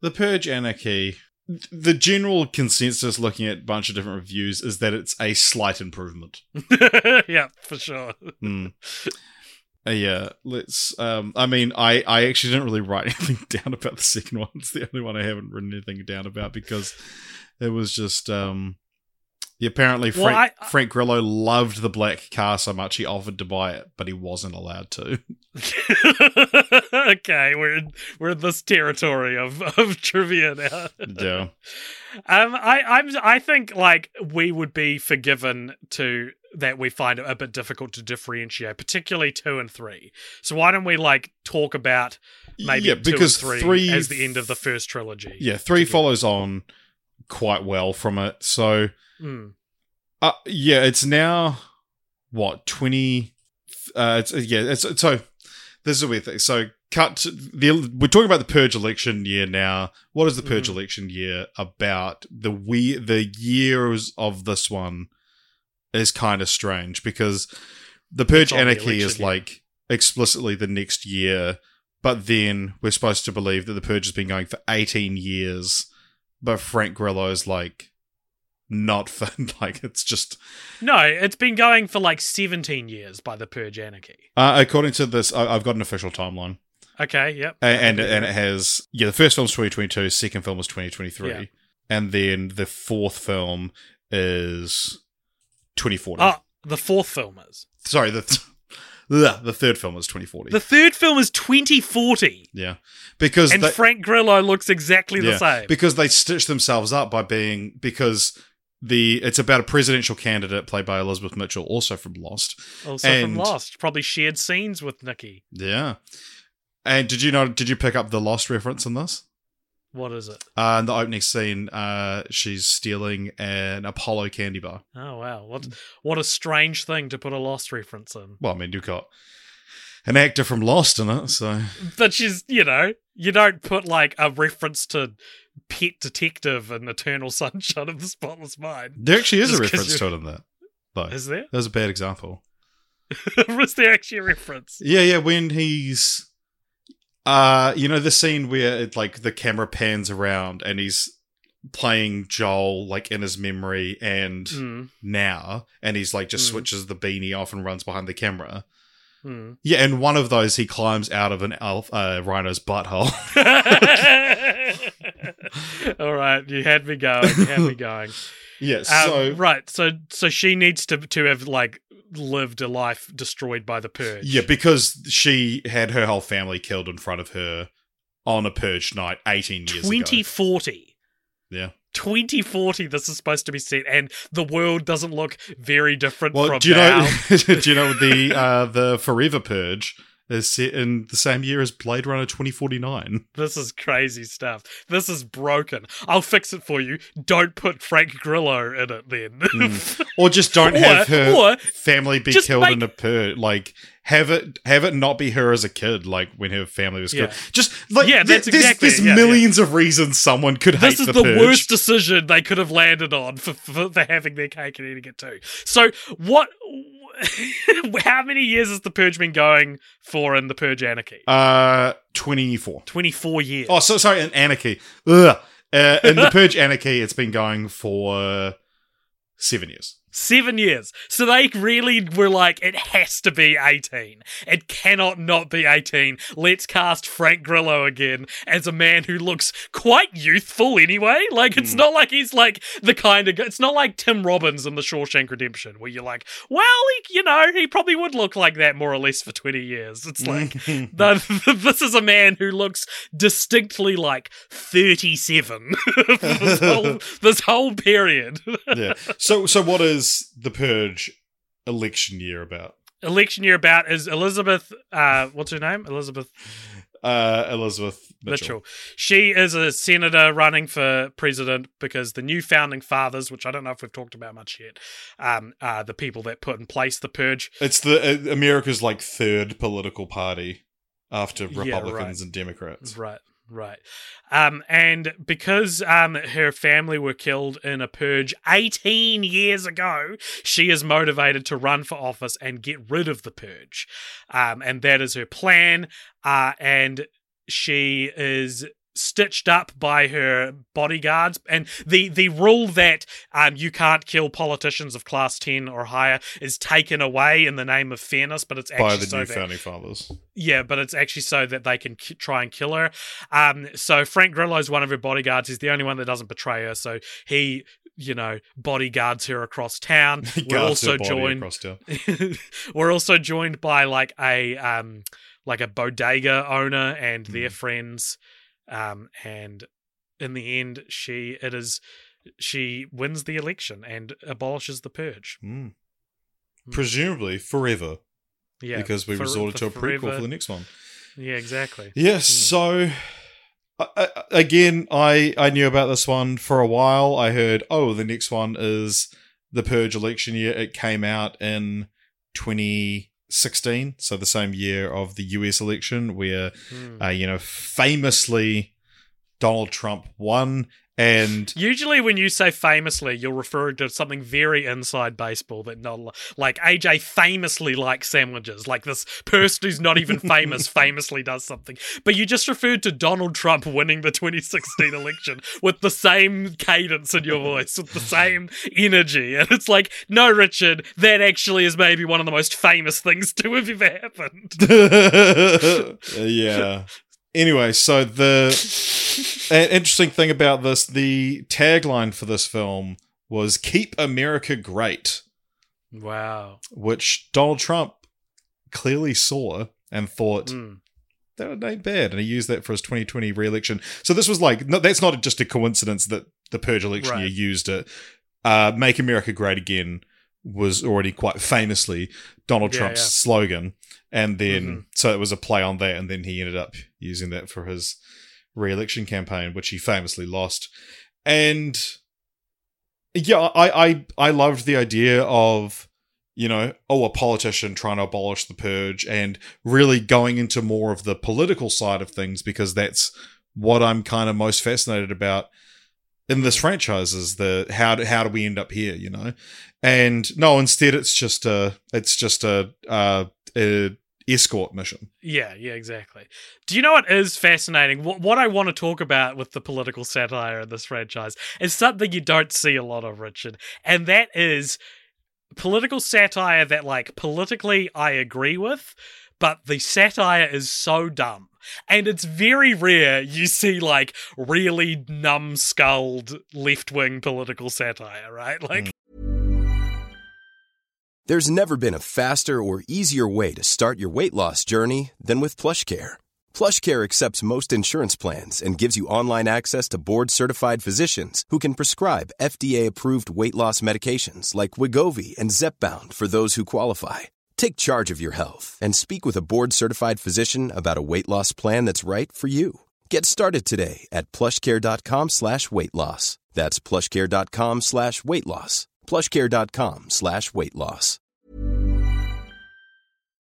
the Purge Anarchy, the general consensus looking at a bunch of different reviews is that it's a slight improvement. yeah, for sure. Hmm. Uh, yeah, let's. Um, I mean, I, I actually didn't really write anything down about the second one. It's the only one I haven't written anything down about because it was just. Um, yeah, apparently Well, Frank, I- Frank Grillo loved the black car so much he offered to buy it, but he wasn't allowed to. okay, we're in, we're in this territory of, of trivia now. yeah. Um, I I'm I think like we would be forgiven to that we find it a bit difficult to differentiate, particularly two and three. So why don't we like talk about maybe yeah, two because and three, three as the end of the first trilogy? Yeah, three follows on quite well from it. So Mm. Uh, yeah, it's now what twenty. Uh, it's yeah. It's so. This is a weird thing. So, cut. To the we're talking about the purge election year now. What is the purge Mhm. election year about? The we the years of this one is kind of strange because the purge on the anarchy is year. like explicitly the next year, but then we're supposed to believe that the purge has been going for eighteen years, but Frank Grillo is like not for like it's just No, it's been going for like 17 years by the Purge Anarchy. uh, according to this I, i've got an official timeline Okay, yep. A- and and it has yeah the first film's 2022 second film was 2023 Yeah. and then the fourth film is 2040 Oh, the fourth film is. sorry the th- the third film is 2040 The third film is 2040. yeah because And they, Frank Grillo looks exactly the same. because they stitch themselves up by being because the it's about a presidential candidate played by Elizabeth Mitchell also from Lost also and- from Lost. Probably shared scenes with Nikki. yeah and did you know did you pick up the Lost reference in this What is it? Uh, in the opening scene, uh, she's stealing an Apollo candy bar. Oh, wow. What, what a strange thing to put a Lost reference in. Well, I mean, you've got an actor from Lost in it, so But she's, you know, you don't put like a reference to Pet Detective and Eternal Sunshine of the Spotless Mind. there actually is a reference to it in that. Though Is there? that was a bad example. Was there actually a reference? Yeah, yeah. When he's, uh, you know, the scene where it like the camera pans around and he's playing Joel like in his memory and Mm, now, and he's like just Mm. switches the beanie off and runs behind the camera. Mm. Yeah, and one of those he climbs out of an elf, uh, rhino's butthole. All right, you had me going. You had me going. yeah, Um, right, so so she needs to to have like lived a life destroyed by the purge. Yeah, because she had her whole family killed in front of her on a purge night 18 years ago. 2040. Yeah. 2040 this is supposed to be set and the world doesn't look very different Well, from do you now. know do you know the uh the Forever Purge is set in the same year as Blade Runner 2049? This is crazy stuff. This is broken. I'll fix it for you. Don't put Frank Grillo in it then. Mm. Or just don't Or- have her family be killed make- in a purge like have it have it not be her as a kid like when her family was killed. Yeah. Just like Yeah, that's there's, exactly there's. Yeah, millions of reasons someone could this is the, the, worst decision they could have landed on for, for, for having their cake and eating it too. So what? how many years has the purge been going for in the purge anarchy? Uh 24. Twenty four years. Oh, so sorry, in Anarchy. Ugh. Uh, in the Purge Anarchy, it's been going for seven years. Seven years. So they really were like, it has to be 18. It cannot not be 18. Let's cast Frank Grillo again as a man who looks quite youthful anyway. Like, it's Hmm. not like he's like the kind of, it's not like Tim Robbins in The Shawshank Redemption, where you're like, well, he, you know, he probably would look like that more or less for 20 years. It's like, the, this is a man who looks distinctly like 37 for this, whole, this whole period. yeah. So, so what is the Purge election year about? election year about is Elizabeth. Uh, what's her name? Elizabeth Uh, Elizabeth Mitchell. Mitchell. She is a senator running for president because the new founding fathers, which I don't know if we've talked about much yet, um, are the people that put in place the purge. It's the uh, America's like third political party after Yeah, Republicans right. and Democrats. Right, right. Um, and because um, her family were killed in a purge 18 years ago, she is motivated to run for office and get rid of the purge. Um, and that is her plan. Uh, and she is stitched up by her bodyguards and the the rule that um you can't kill politicians of class 10 or higher is taken away in the name of fairness but it's actually By the so new that founding fathers. yeah, but it's actually so that they can ki- try and kill her. Um, so Frank Grillo is one of her bodyguards. He's the only one that doesn't betray her. So he, you know, bodyguards her across town. We're also joined. town. we're also joined by like a um, like a bodega owner and their Mm. friends. Um, and in the end, she it is she wins the election and abolishes the purge. Mm. Presumably forever, Yeah, because we for- resorted to a prequel forever. for the next one. Yeah, exactly. Yes. So uh, uh, again, I I knew about this one for a while. I heard, oh, the next one is the Purge election year. It came out in 2016, so the same year of the US election, where, Hmm. uh, you know, famously Donald Trump won. And Usually, when you say famously, you're referring to something very inside baseball that not like AJ famously likes sandwiches. Like this person who's not even famous famously does something. But you just referred to Donald Trump winning the 2016 election with the same cadence in your voice, with the same energy. And it's like, no, Richard, that actually is maybe one of the most famous things to have ever happened. yeah. Anyway, so the an interesting thing about this, the tagline for this film was "Keep America Great," Wow. which Donald Trump clearly saw and thought Mm. that ain't bad, and he used that for his 2020 re-election. So this was like, no, that's not just a coincidence that the Purge election Right. year used it. Uh, "Make America Great Again" was already quite famously Donald Yeah, Trump's yeah. slogan, and then Mhm. so it was a play on that, and then he ended up using that for his re-election campaign, which he famously lost. And yeah, I I I loved the idea of you know, oh, a politician trying to abolish the purge and really going into more of the political side of things because that's what I'm kind of most fascinated about in this franchise is the how do, how do we end up here, you know? And no, instead it's just a it's just a uh a escort mission. Yeah, yeah, exactly. Do you know what is fascinating? What, what I want to talk about with the political satire in this franchise is something you don't see a lot of, Richard, and that is political satire that, like, politically I agree with, but the satire is so dumb. And it's very rare you see, like, really numbskulled left wing political satire, right? Like, hmm. There's never been a faster or easier way to start your weight loss journey than with PlushCare. PlushCare accepts most insurance plans and gives you online access to board-certified physicians who can prescribe FDA-approved weight loss medications like Wegovy and Zepbound for those who qualify. Take charge of your health and speak with a board-certified physician about a weight loss plan that's right for you. Get started today at plushcare.com slash weight loss. That's plushcare.com slash weight loss. plushcare.com slash weight loss.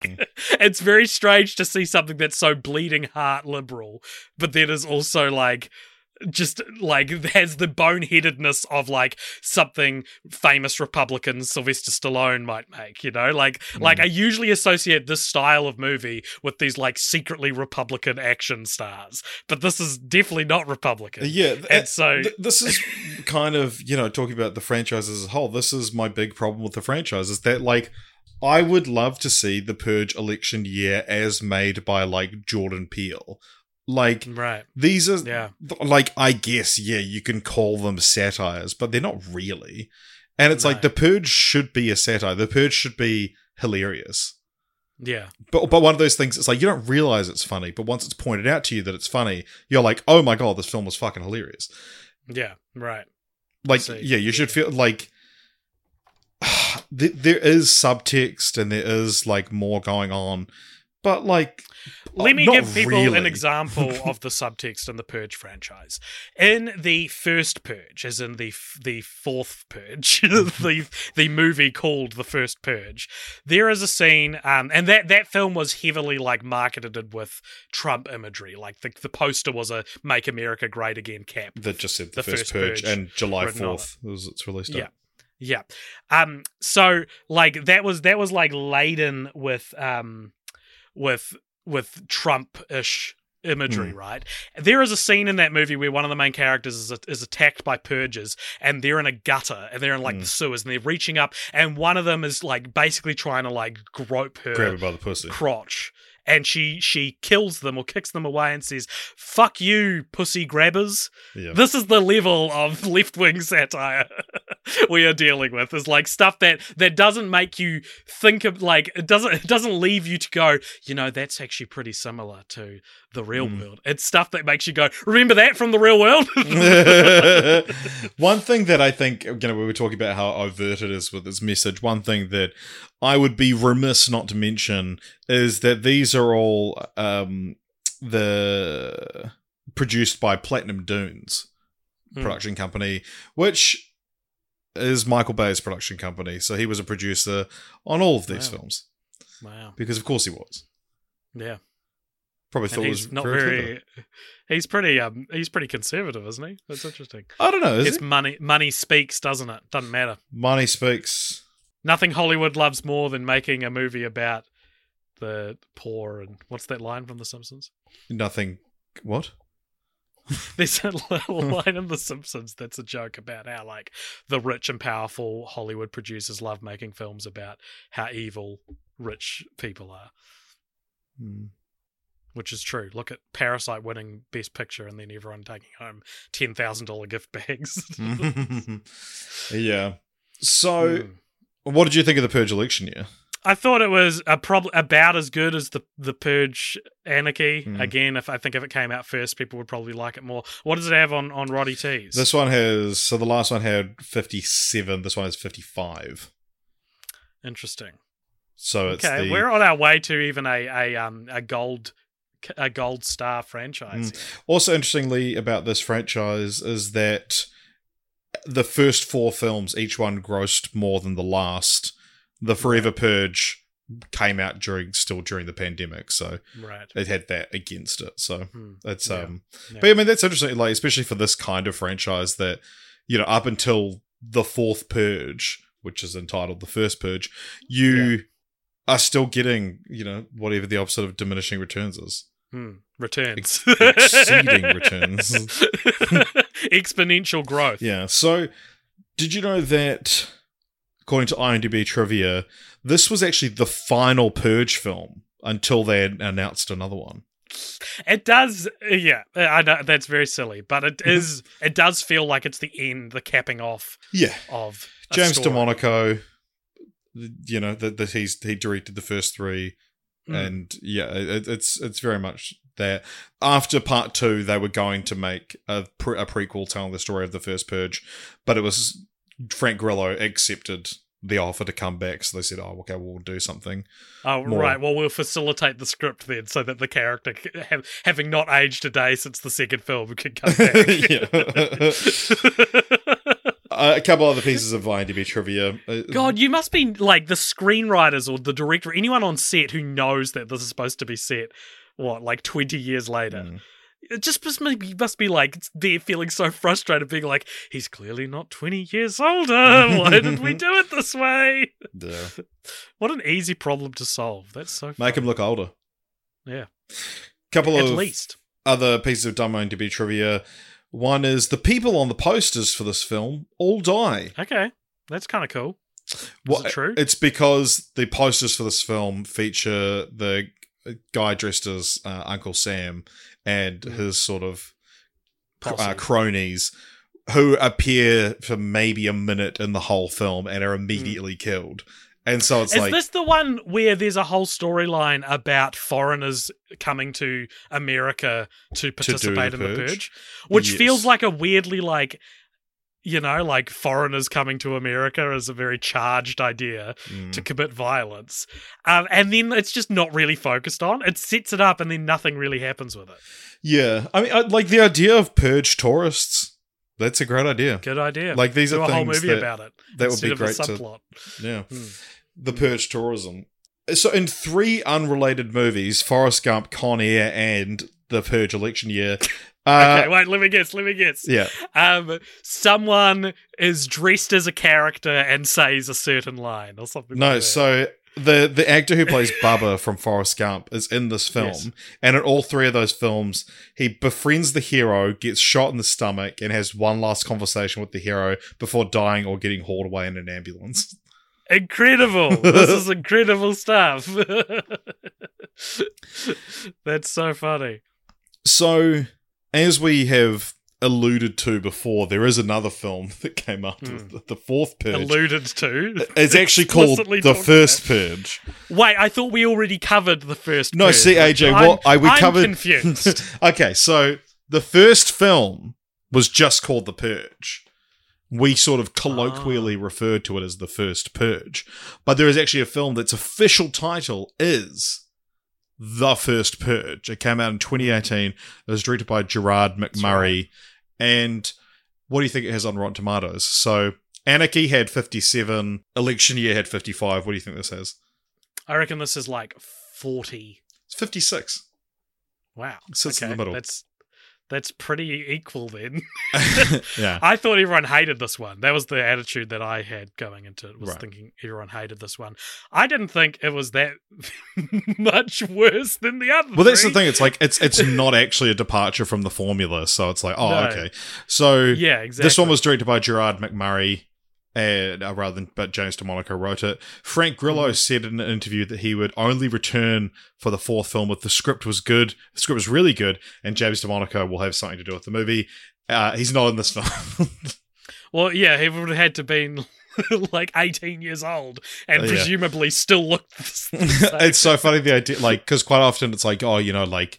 it's very strange to see something that's so bleeding heart liberal, but then is also like just like has the boneheadedness of like something famous Republican Sylvester Stallone might make, you know? Like like mm. I usually associate this style of movie with these like secretly Republican action stars. But this is definitely not Republican. Yeah, th- And eh, so th- this is kind of you know talking about the franchise as a whole. This is my big problem with the franchise is that like I would love to see the Purge election year as made by like Jordan Peele. Like Right. these are Yeah. like I guess yeah you can call them satires, but they're not really. And it's like the Purge should be a satire. The Purge should be hilarious. Yeah. But but one of those things, it's like you don't realize it's funny, but once it's pointed out to you that it's funny, you're like, oh my god, this film was fucking hilarious. Yeah. Right. Like, see. yeah, you should feel like there is subtext and there is like more going on, but like, Let me give people an example of the subtext in the Purge franchise. In the first Purge, as in the f- the fourth Purge, the the movie called The First Purge, there is a scene, um, and that that film was heavily like marketed with Trump imagery. Like the the poster was a "Make America Great Again" cap. That just said the, The first, first purge, and July written on fourth was its release date. Yeah. Yeah. Um so like that was that was like laden with um with with Trump-ish imagery, hmm. right? There is a scene in that movie where one of the main characters is, is attacked by purges and they're in a gutter and they're in like hmm. the sewers and they're reaching up and one of them is like basically trying to like grope her Grab it by the pussy. crotch and she she kills them or kicks them away and says fuck you pussy grabbers Yeah. this is the level of left-wing satire we are dealing with is like stuff that that doesn't make you think of like it doesn't it doesn't leave you to go you know that's actually pretty similar to the real Hmm. world it's stuff that makes you go remember that from the real world one thing that I think, you know, we were talking about how overt it is with this message. One thing that I would be remiss not to mention is that these are all um, the produced by Platinum Dunes Hmm. production company, which is Michael Bay's production company, so he was a producer on all of these Wow. films Wow. because, of course, he was. Yeah. Probably thought And it he's was not very, very. He's pretty. Um. He's pretty conservative, isn't he? That's interesting. I don't know. It's it? money. Money speaks, doesn't it? Doesn't matter. Money speaks. Nothing Hollywood loves more than making a movie about the poor and what's that line from The Simpsons? Nothing. What? There's a little line in The Simpsons that's a joke about how like the rich and powerful Hollywood producers love making films about how evil rich people are, Hmm. which is true. Look at Parasite winning Best Picture and then everyone taking home ten thousand dollar gift bags. yeah. So, Hmm. what did you think of the Purge election year? I thought it was a prob- about as good as the the Purge Anarchy. Hmm. Again, if I think if it came out first, people would probably like it more. What does it have on on Roddy T's? This one has so the last one had fifty seven. This one has fifty five. Interesting. So it's Okay, the we're on our way to even a a um a gold a gold star franchise. Mm. also interestingly about this franchise is that the first four films each one grossed more than the last. The Forever Purge came out during still during the pandemic, so Right. it had that against it. So Hmm. It's Yeah. um, Yeah. but I mean that's interesting. Like especially for this kind of franchise that you know up until the fourth purge, which is entitled the first purge, you are still getting you know whatever the opposite of diminishing returns is. Hmm. Returns. exceeding returns. Exponential growth. Yeah. So did you know that according to IMDb trivia, this was actually the final purge film until they had announced another one. It does, yeah. I know that's very silly, but it Mm-hmm. It does feel like it's the end, the capping off Yeah. of James story. DeMonaco, you know that that he's he directed the first three, Mm. and yeah, it, it's it's very much that. After part two, they were going to make a, pre- a prequel telling the story of the first purge, but it was Frank Grillo accepted the offer to come back, so they said, "Oh, okay, we'll do something." Oh, more. right. Well, we'll facilitate the script then, so that the character, have, having not aged a day since the second film, can come back. Uh, a couple other pieces of IMDb trivia. Uh, God, you must be like the screenwriters or the director, anyone on set who knows that this is supposed to be set. What, like twenty years later? Mm. It just must be, must be like they're feeling so frustrated, being like, "He's clearly not twenty years older. Why did we do it this way?" yeah. What an easy problem to solve. That's so Make him look older. Yeah. Couple at of least. other pieces of dumb IMDb trivia. One is the people on the posters for this film all die. Okay, that's kind of cool. What- it true? It's because the posters for this film feature the guy dressed as uh, Uncle Sam and Mm. his sort of uh, cronies who appear for maybe a minute in the whole film and are immediately killed. And so it's like Is like this the one where there's a whole storyline about foreigners coming to America to participate the in the purge? purge? Which Yes. feels like a weirdly like you know, like foreigners coming to America is a very charged idea Mm. to commit violence. Um, and then it's just not really focused on. It sets it up and then nothing really happens with it. Yeah, I mean, I, like the idea of purge tourists. That's a great idea. Good idea. Like these Do are a whole movie that, about it. that would be great a to. subplot. Yeah, Hmm. the purge tourism. So in three unrelated movies, Forrest Gump, Con Air, and the Purge election year. Uh, okay, wait, let me guess, let me guess. Yeah, um, someone is dressed as a character and says a certain line or something. no. like that. So the the actor who plays Bubba from Forrest Gump is in this film, Yes. and in all three of those films, he befriends the hero, gets shot in the stomach, and has one last conversation with the hero before dying or getting hauled away in an ambulance. incredible! this is incredible stuff. That's so funny. So, as we have alluded to before, there is another film that came after Hmm. the, the fourth Purge. Alluded to. it's actually called The First about. Purge. Wait, I thought we already covered the first. No, Purge. see, AJ, I'm- what I we I'm covered. confused. okay, so the first film was just called The Purge. We sort of colloquially Ah. referred to it as The First Purge, but there is actually a film that's official title is The First Purge. It came out in 2018. It was directed by Gerard McMurray, and what do you think it has on Rotten Tomatoes? So Anarchy had 57. Election Year had 55. What do you think this has? I reckon this is like 40. It's 56. Wow. It sits in the middle. That's that's pretty equal then. yeah. I thought everyone hated this one. That was the attitude that I had going into it. Was Right. thinking everyone hated this one. I didn't think it was that much worse than the other. Well, that's the thing. It's like it's it's not actually a departure from the formula. So it's like, oh, No. okay. So Yeah, exactly. this one was directed by Gerard McMurray, and uh, rather than but James DeMonaco wrote it. Frank Grillo Mm-hmm. said in an interview that he would only return for the fourth film if the script was good. The script was really good, and James DeMonaco will have something to do with the movie. Uh, he's not in this film. Well, yeah, he would have had to been like 18 years old and Oh, yeah. presumably still looked the same. it's so funny the idea, like, because quite often it's like, oh, you know, like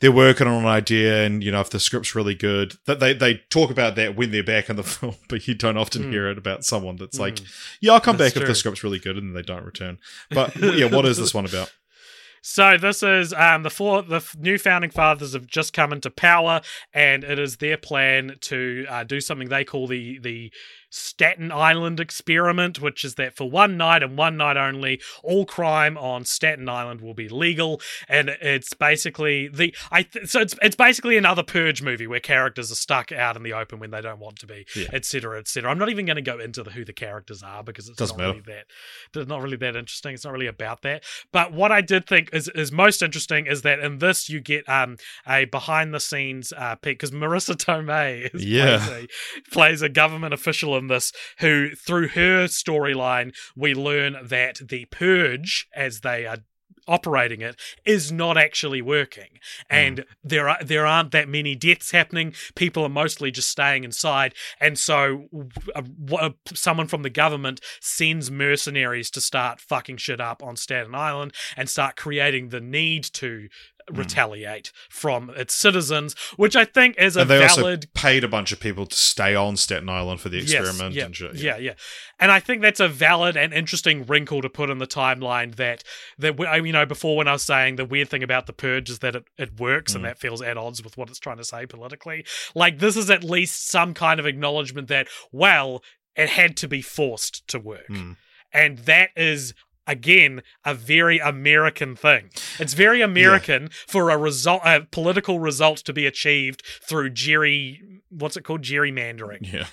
they're working on an idea, and you know, if the script's really good, that they they talk about that when they're back in the film, but you don't often Mm. hear it about someone that's like, Mm. yeah, I'll come That's back if the script's really good, and they don't return. But yeah, what is this one about? So this is um, the four the new founding fathers have just come into power, and it is their plan to uh, do something they call the the Staten Island experiment, which is that for one night and one night only, all crime on Staten Island will be legal, and it's basically the I th- so it's it's basically another Purge movie where characters are stuck out in the open when they don't want to be, Yeah. etc., etc. I'm not even going to go into the, who the characters are because it's Doesn't not matter. really that it's not really that interesting. It's not really about that. But what I did think is is most interesting is that in this you get um a behind the scenes uh pick because Marisa Tomei is Yeah. plays, a, plays a government official in this who through her storyline we learn that the purge as they are operating it is not actually working. And there are there aren't that many deaths happening. People are mostly just staying inside. And so uh, w- someone from the government sends mercenaries to start fucking shit up on Staten Island and start creating the need to retaliate from its citizens which i think is a they valid also paid a bunch of people to stay on Staten Island for the experiment yeah, and shit. Yeah, yeah. And I think that's a valid and interesting wrinkle to put in the timeline that that you know before when I was saying the weird thing about the purge is that it, it works Mm. and that feels at odds with what it's trying to say politically. Like this is at least some kind of acknowledgement that well, it had to be forced to work. Mm. And that is again a very American thing. It's very American for a result a political result to be achieved through Jerry what's it called? Gerrymandering. Yeah.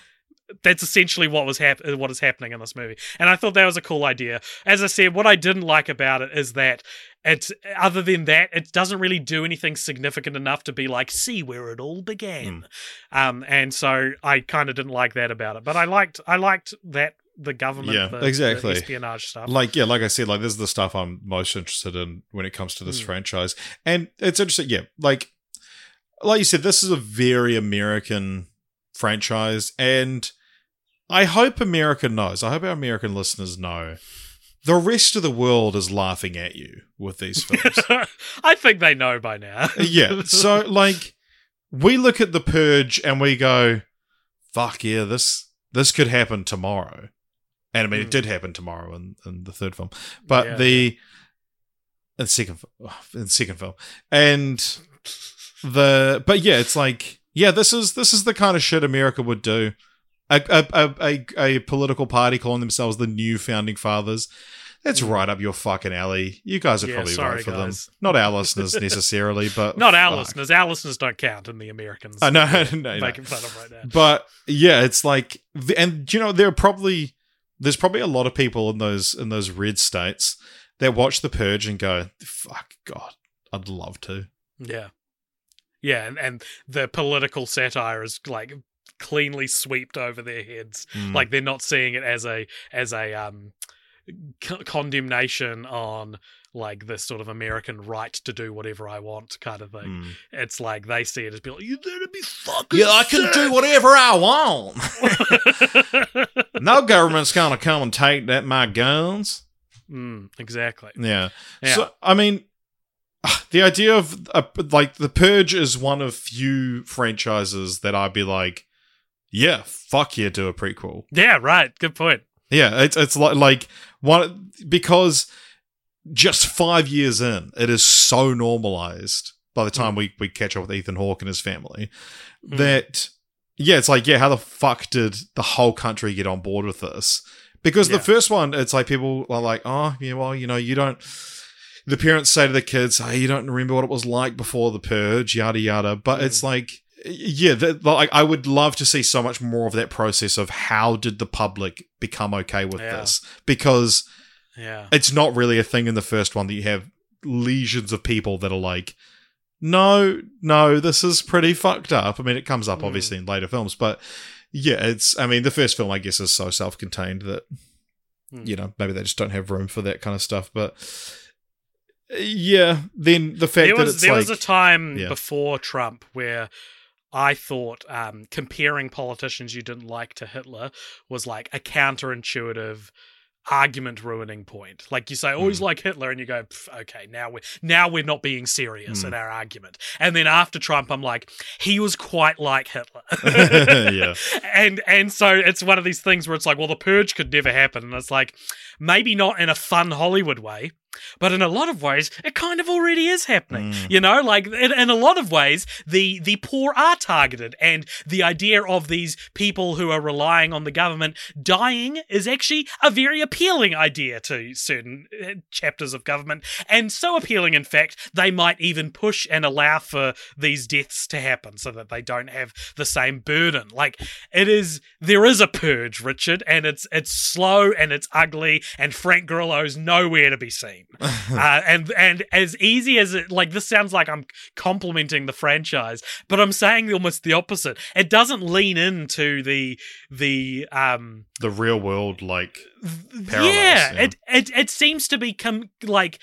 that's essentially what was hap- what is happening in this movie. And i thought that was a cool idea. As i said what i didn't like about it is that it's other than that it doesn't really do anything significant enough to be like see where it all began. Um and so i kind of didn't like that about it. But i liked i liked that the government Yeah, the, the exactly. espionage stuff Like yeah, like I said, like this is the stuff I'm most interested in when it comes to this Mm. franchise, and it's interesting. Yeah, like like you said, this is a very American franchise, and I hope America knows. I hope our American listeners know. The rest of the world is laughing at you with these films. i think they know by now yeah. So like we look at the purge and we go, fuck yeah, this this could happen tomorrow. And I mean Mm. it did happen tomorrow in, in the third film. But Yeah. the in the second in the second film. And the but yeah, it's like yeah, this is this is the kind of shit America would do. A a, a, a, political party calling themselves the new founding fathers. That's right up your fucking alley. You guys Mm. Yeah, probably sorry, vote for guys. them. Not our listeners necessarily, but not our fuck. listeners our listeners don't count in the americans I know, no, no. making fun of right now But yeah, it's like, and you know, there are probably there's probably a lot of people in those in those red states that watch the purge and go, "Fuck God, I'd love to." Yeah. Yeah, and, and the political satire is like cleanly swept over their heads. Mm. Like they're not seeing it as a as a um c- condemnation on like this sort of American right to do whatever I want kind of thing. Mm. It's like they see it as being like, you better be fucking Yeah, I can do whatever I want. no government's gonna come and take that my guns. mm, exactly. Yeah. Yeah. So I mean, the idea of uh, like the Purge is one of few franchises that I'd be like, yeah, fuck yeah, do a prequel. yeah, right. Good point. Yeah, it's it's like like one because just five years in, it is so normalized by the time we we catch up with Ethan Hawke and his family Mm. that yeah, it's like, yeah, how the fuck did the whole country get on board with this? Because Yeah. the first one, it's like people are like, oh, yeah, well, you know, you don't. The parents say to the kids, "Hey, you don't remember what it was like before the purge, yada yada." But it's like, yeah, the, like I would love to see so much more of that process of how did the public become okay with Yeah. this because Yeah. it's not really a thing in the first one that you have legions of people that are like, no, no, this is pretty fucked up. I mean, it comes up Mm. obviously in later films, but yeah, it's. I mean, the first film, I guess, is so self-contained that Mm. you know maybe they just don't have room for that kind of stuff. But yeah, then the fact there that it's there like was a time Yeah. before Trump where I thought um, comparing politicians you didn't like to Hitler was like a counterintuitive argument ruining point. Like you say, always Hmm. like Hitler, and you go, okay, now we're now we're not being serious Hmm. in our argument. And then after Trump, I'm like, he was quite like Hitler. Yeah. And and so it's one of these things where it's like, well, the purge could never happen, and it's like maybe not in a fun Hollywood way. But in a lot of ways, it kind of already is happening. Mm. You know, like in, in a lot of ways, the the poor are targeted, and the idea of these people who are relying on the government dying is actually a very appealing idea to certain uh, chapters of government, and so appealing, in fact, they might even push and allow for these deaths to happen so that they don't have the same burden. Like it is, there is a purge, Richard, and it's it's slow and it's ugly, and Frank Grillo's nowhere to be seen. uh, and and as easy as it, like this sounds like I'm complimenting the franchise, but I'm saying almost the opposite. It doesn't lean into the the um the real world, like Parallels, yeah, yeah. it it it seems to be com- like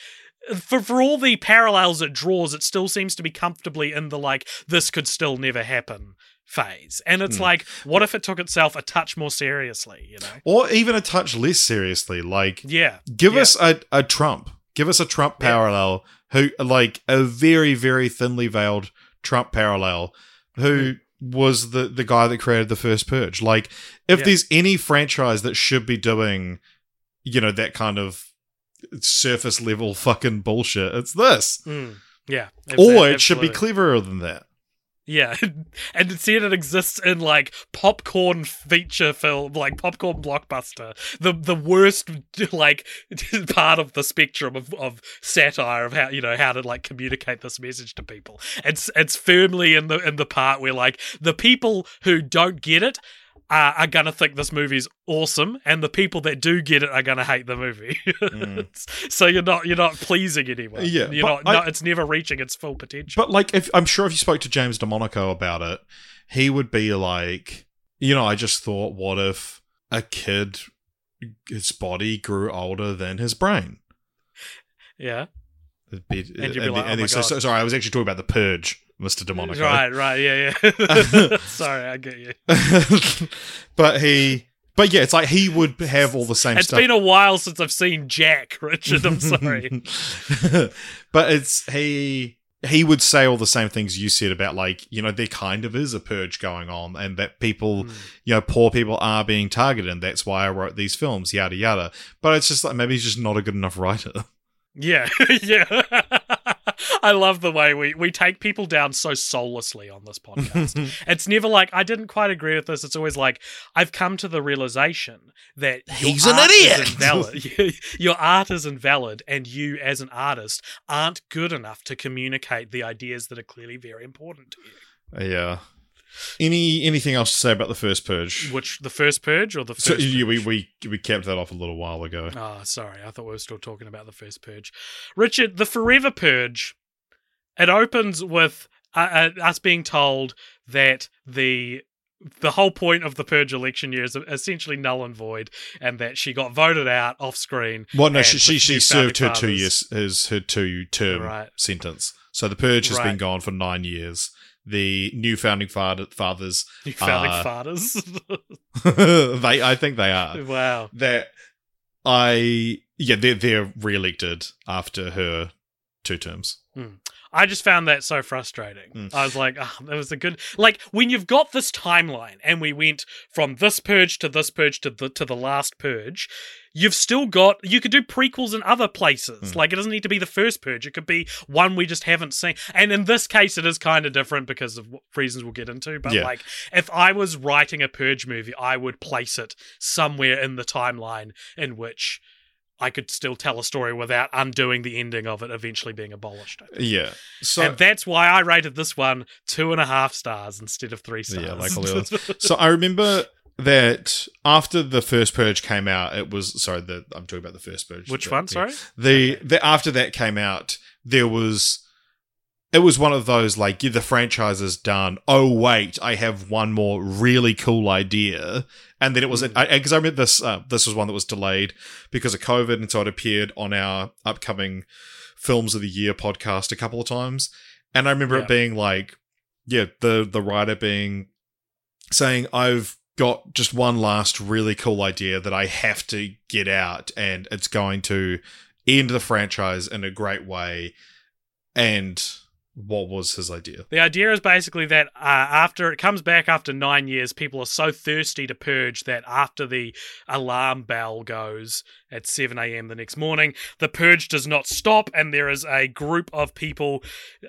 for for all the parallels it draws, it still seems to be comfortably in the like this could still never happen phase. And it's Hmm. like, what if it took itself a touch more seriously? You know? or even a touch less seriously, like Yeah, give yeah. us a, a Trump. Give us a Trump Yeah. parallel who like a very, very thinly veiled Trump parallel who was the, the guy that created the first purge. Like if Yeah. there's any franchise that should be doing, you know, that kind of surface level fucking bullshit, it's this. Mm, yeah. or it should be cleverer than that. Yeah, and to instead it exists in like popcorn feature film, like popcorn blockbuster. The the worst like part of the spectrum of, of satire of how you know how to like communicate this message to people. It's it's firmly in the in the part where like the people who don't get it. Uh, are gonna think this movie's awesome, and the people that do get it are gonna hate the movie. so you're not you're not pleasing anyone. Mm. Yeah, you're not. I- it's never reaching its full potential. But like, if I'm sure if you spoke to James DeMonaco about it, he would be like, you know, I just thought, what if a kid, his body grew older than his brain? yeah. Be- And you'd be like, oh then- my God. so- sorry, I was actually talking about the Purge, Mister DeMonaco. Right, right, yeah, yeah. Sorry, I get you. but he, but yeah, it's like he would have all the same It's stuff. been a while since I've seen Jack, Richard. I'm sorry. but it's he he would say all the same things you said about like you know there kind of is a purge going on and that people Hmm. you know poor people are being targeted and that's why I wrote these films yada yada but it's just like maybe he's just not a good enough writer yeah, yeah. I love the way we, we take people down so soullessly on this podcast. it's never like, I didn't quite agree with this. It's always like, I've come to the realization that your He's an art is idiot. invalid. your art is invalid, and you, as an artist, aren't good enough to communicate the ideas that are clearly very important to you. yeah any anything else to say about the first purge Which, the first purge or the first so yeah, we, we we kept that off a little while ago Oh, sorry. I thought we were still talking about the first purge. Richard, the Forever Purge, it opens with uh, uh, us being told that the the whole point of the purge election year is essentially null and void, and that she got voted out off screen. well no she she, she served her two years his her two term Right. sentence so the purge has been gone for nine years the new founding father, fathers New founding uh, fathers. they I think they are. wow. That I yeah, they're they're re-elected after her two terms. I just found that so frustrating. Mm. I was like, oh, that was a good like when you've got this timeline and we went from this purge to this purge to the to the last purge, you've still got you could do prequels in other places. Mm. Like it doesn't need to be the first purge. It could be one we just haven't seen. And in this case it is kind of different because of what reasons we'll get into, but Yeah. like if I was writing a purge movie, I would place it somewhere in the timeline in which I could still tell a story without undoing the ending of it eventually being abolished. Yeah. So and that's why I rated this one two and a half stars instead of three stars. Yeah, like all the others. so I remember that after the first purge came out, it was sorry, the I'm talking about the first purge. Which the- one? Sorry. The, the after that came out, there was it was one of those like yeah, the franchise is done. Oh wait, I have one more really cool idea, and then it was because I, remember this. Uh, this was one that was delayed because of COVID, and so it appeared on our upcoming films of the year podcast a couple of times, and I remember Yeah. it being like, yeah, the the writer being saying I've got just one last really cool idea that I have to get out and it's going to end the franchise in a great way and what was his idea The idea is basically that uh, after it comes back after nine years, people are so thirsty to purge that after the alarm bell goes at 7 a.m. the next morning, the purge does not stop, and there is a group of people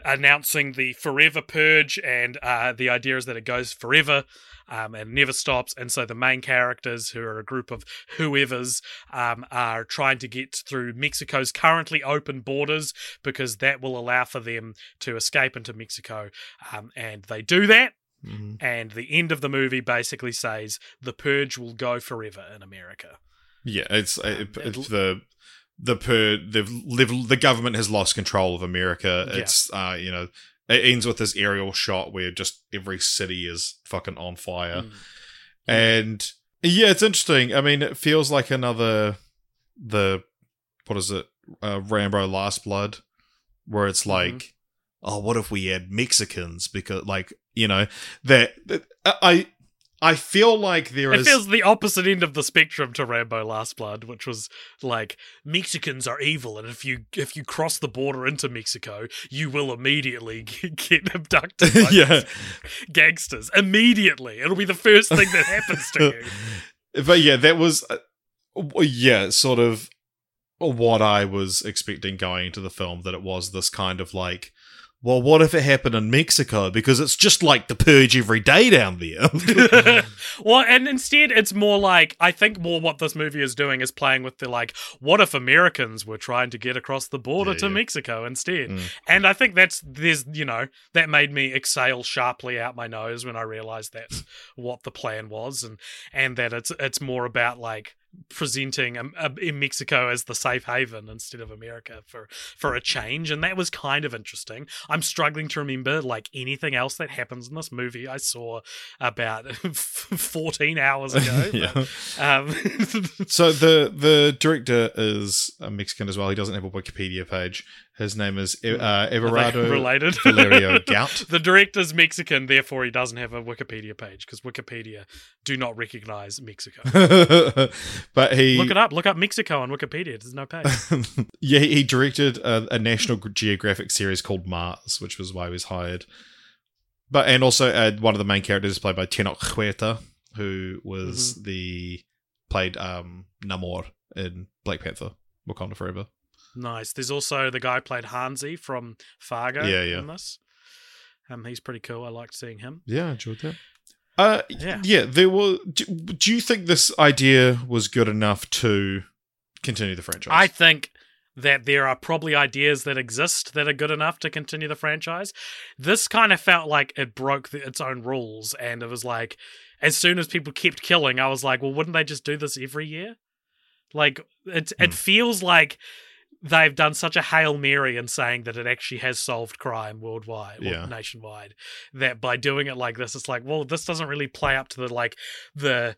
announcing the forever purge, and uh, the idea is that it goes forever. Um, and never stops. And so the main characters, who are a group of whoever's, um, are trying to get through Mexico's currently open borders because that will allow for them to escape into Mexico. Um, and they do that. And the end of the movie basically says the purge will go forever in America. yeah it's, it, it- it's the the per they've lived, the government has lost control of america Yeah. it's uh you know it ends with this aerial shot where just every city is fucking on fire Mm. And yeah, it's interesting. I mean, it feels like another the what is it? Uh, Rambo Last Blood, where it's like, oh, what if we had Mexicans? Because like you know that that- I I feel like there It is feels the opposite end of the spectrum to Rambo Last Blood, which was like Mexicans are evil, and if you if you cross the border into Mexico, you will immediately get, get abducted by yeah. gangsters. Immediately, it'll be the first thing that happens to you. but yeah, that was uh, yeah, sort of what I was expecting going into the film. That it was this kind of like, well, what if it happened in Mexico? Because it's just like the purge every day down there. well, and instead, it's more like I think more what this movie is doing is playing with the like, what if Americans were trying to get across the border Yeah, to yeah. Mexico instead? Mm. And I think that's there's you know that made me exhale sharply out my nose when I realized that's what the plan was, and and that it's it's more about like presenting um, uh, in Mexico as the safe haven instead of America for for a change, and that was kind of interesting. I'm struggling to remember like anything else that happens in this movie. I saw about 14 hours ago. yeah. but, um, So the the director is a Mexican as well. He doesn't have a Wikipedia page. His name is uh, Everardo related? Valerio Gout. the director's Mexican, therefore he doesn't have a Wikipedia page because Wikipedia do not recognize Mexico. but he Look it up. Look up Mexico on Wikipedia. There's no page. yeah, he directed a, a National Geographic series called Mars, which was why he was hired. But and also uh, one of the main characters is played by Tenoch Huerta, who was Mm-hmm. the played um, Namor in Black Panther: Wakanda Forever. Nice. There's also the guy who played Hanzee from Fargo Yeah, yeah. in this. Um, he's pretty cool. I liked seeing him. Yeah, I enjoyed that. Uh, Yeah. yeah, there were. Do, do you think this idea was good enough to continue the franchise? I think that there are probably ideas that exist that are good enough to continue the franchise. This kind of felt like it broke the, its own rules, and it was like, as soon as people kept killing, I was like, well, wouldn't they just do this every year? Like it, Hmm. it feels like they've done such a hail mary in saying that it actually has solved crime worldwide, or Yeah. nationwide, that by doing it like this, it's like, well, this doesn't really play up to the like the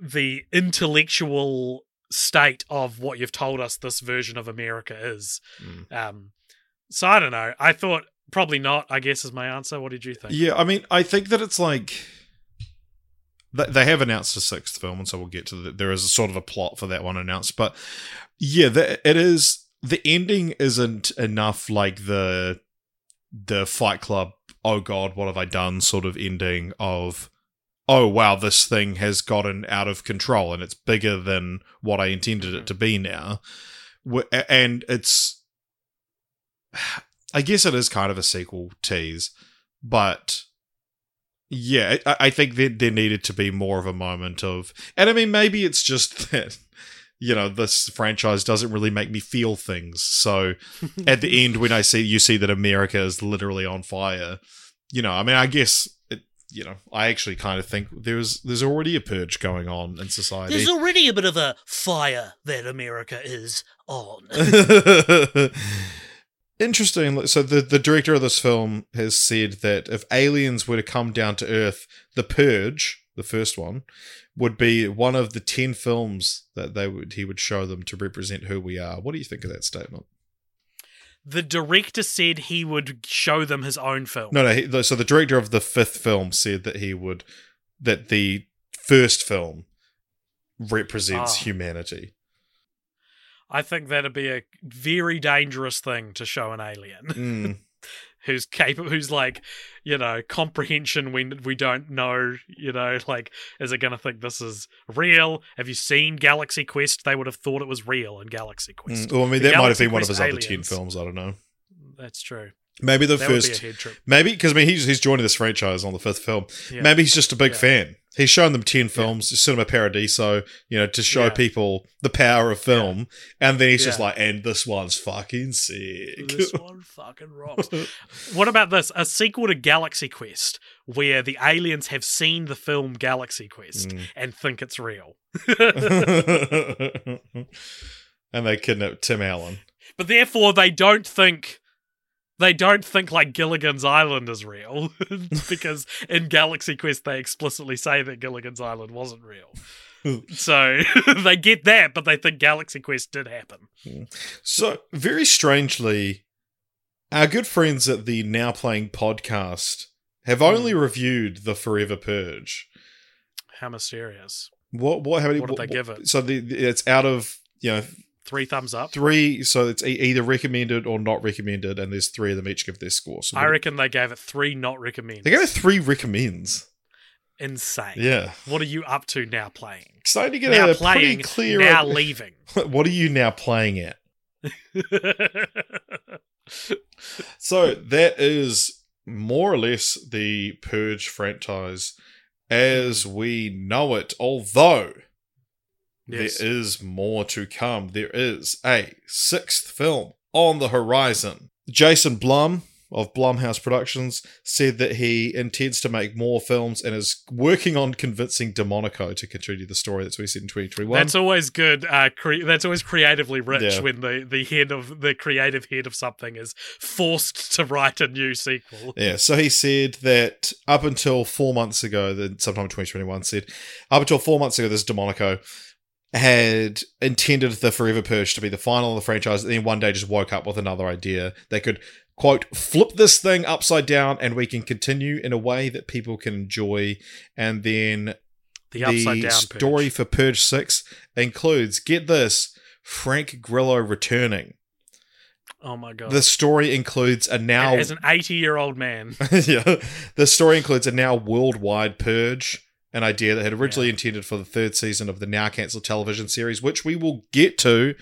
the intellectual state of what you've told us this version of America is. Mm. Um, so I don't know. I thought probably not. I guess is my answer. What did you think? Yeah, I mean, I think that it's like th- they have announced a sixth film, and so we'll get to the, there is a sort of a plot for that one announced. But yeah, it is the ending isn't enough like the the Fight Club. Oh God, what have I done? Sort of ending of. Oh wow, this thing has gotten out of control and it's bigger than what I intended it mm-hmm. to be now. And it's I guess it is kind of a sequel tease, but yeah, I, I think that there needed to be more of a moment of, and I mean, maybe it's just that you know this franchise doesn't really make me feel things. So at the end, when I see you see that America is literally on fire, you know, I mean, I guess. It, you know, I actually kind of think there's there's already a purge going on in society. There's already a bit of a fire that America is on. Interesting. So the the director of this film has said that if aliens were to come down to Earth, The Purge, the first one, would be one of the ten films that they would he would show them to represent who we are. What do you think of that statement? the director said he would show them his own film. No, no. He, so the director of the fifth film said that he would that the first film represents Ah. humanity. I think that'd be a very dangerous thing to show an alien Mm. who's capable, who's like, you know, comprehension when we don't know, you know, like, is it going to think this is real? Have you seen Galaxy Quest? They would have thought it was real in Galaxy Quest. Mm. Well, I mean, The that might have Galaxy been one of Quest his other ten films. I don't know. That's true. Maybe the that first. be a head trip. Maybe because I mean he's he's joining this franchise on the fifth film. Yeah. Maybe he's just a big Yeah. fan. He's shown them ten films, Cinema Paradiso, you know, to show Yeah. people the power of film, and then he's just like, and this one's fucking sick. This one fucking rocks. what about this? A sequel to Galaxy Quest where the aliens have seen the film Galaxy Quest Mm. and think it's real. and they kidnap Tim Allen. but therefore they don't think they don't think like Gilligan's Island is real because in Galaxy Quest they explicitly say that Gilligan's Island wasn't real. so they get that, but they think Galaxy Quest did happen. So very strangely, our good friends at the Now Playing podcast have only Hmm. reviewed the Forever Purge. How mysterious! What? What? How many? What did they give it? So the- it's out of you know Three thumbs up. three. So it's e- either recommended or not recommended, and there's three of them each give their score. So I reckon they gave it three not recommended. they gave it three recommends. Insane. Yeah, What are you up to now playing? excited to get now a playing, pretty clear. now leaving. what are you now playing at? So that is more or less the Purge franchise as we know it, although yes. there is more to come. There is a sixth film on the horizon. Jason Blum of Blumhouse Productions said that he intends to make more films and is working on convincing DeMonaco to continue the story that's we said in 2021. That's always good. Uh, cre- that's always creatively rich Yeah. when the, the head of the creative head of something is forced to write a new sequel. Yeah, so he said that up until four months ago, then sometime in 2021, said up until four months ago, this DeMonaco had intended the Forever Purge to be the final of the franchise, and then one day just woke up with another idea. They could, quote, flip this thing upside down and we can continue in a way that people can enjoy. And then The upside down story purge. for Purge 6 includes, get this, Frank Grillo returning. Oh my god! The story includes a now As an eighty-year-old man, yeah. The story includes a now worldwide purge, an idea that had originally intended for the third season of the now cancelled television series, which we will get to.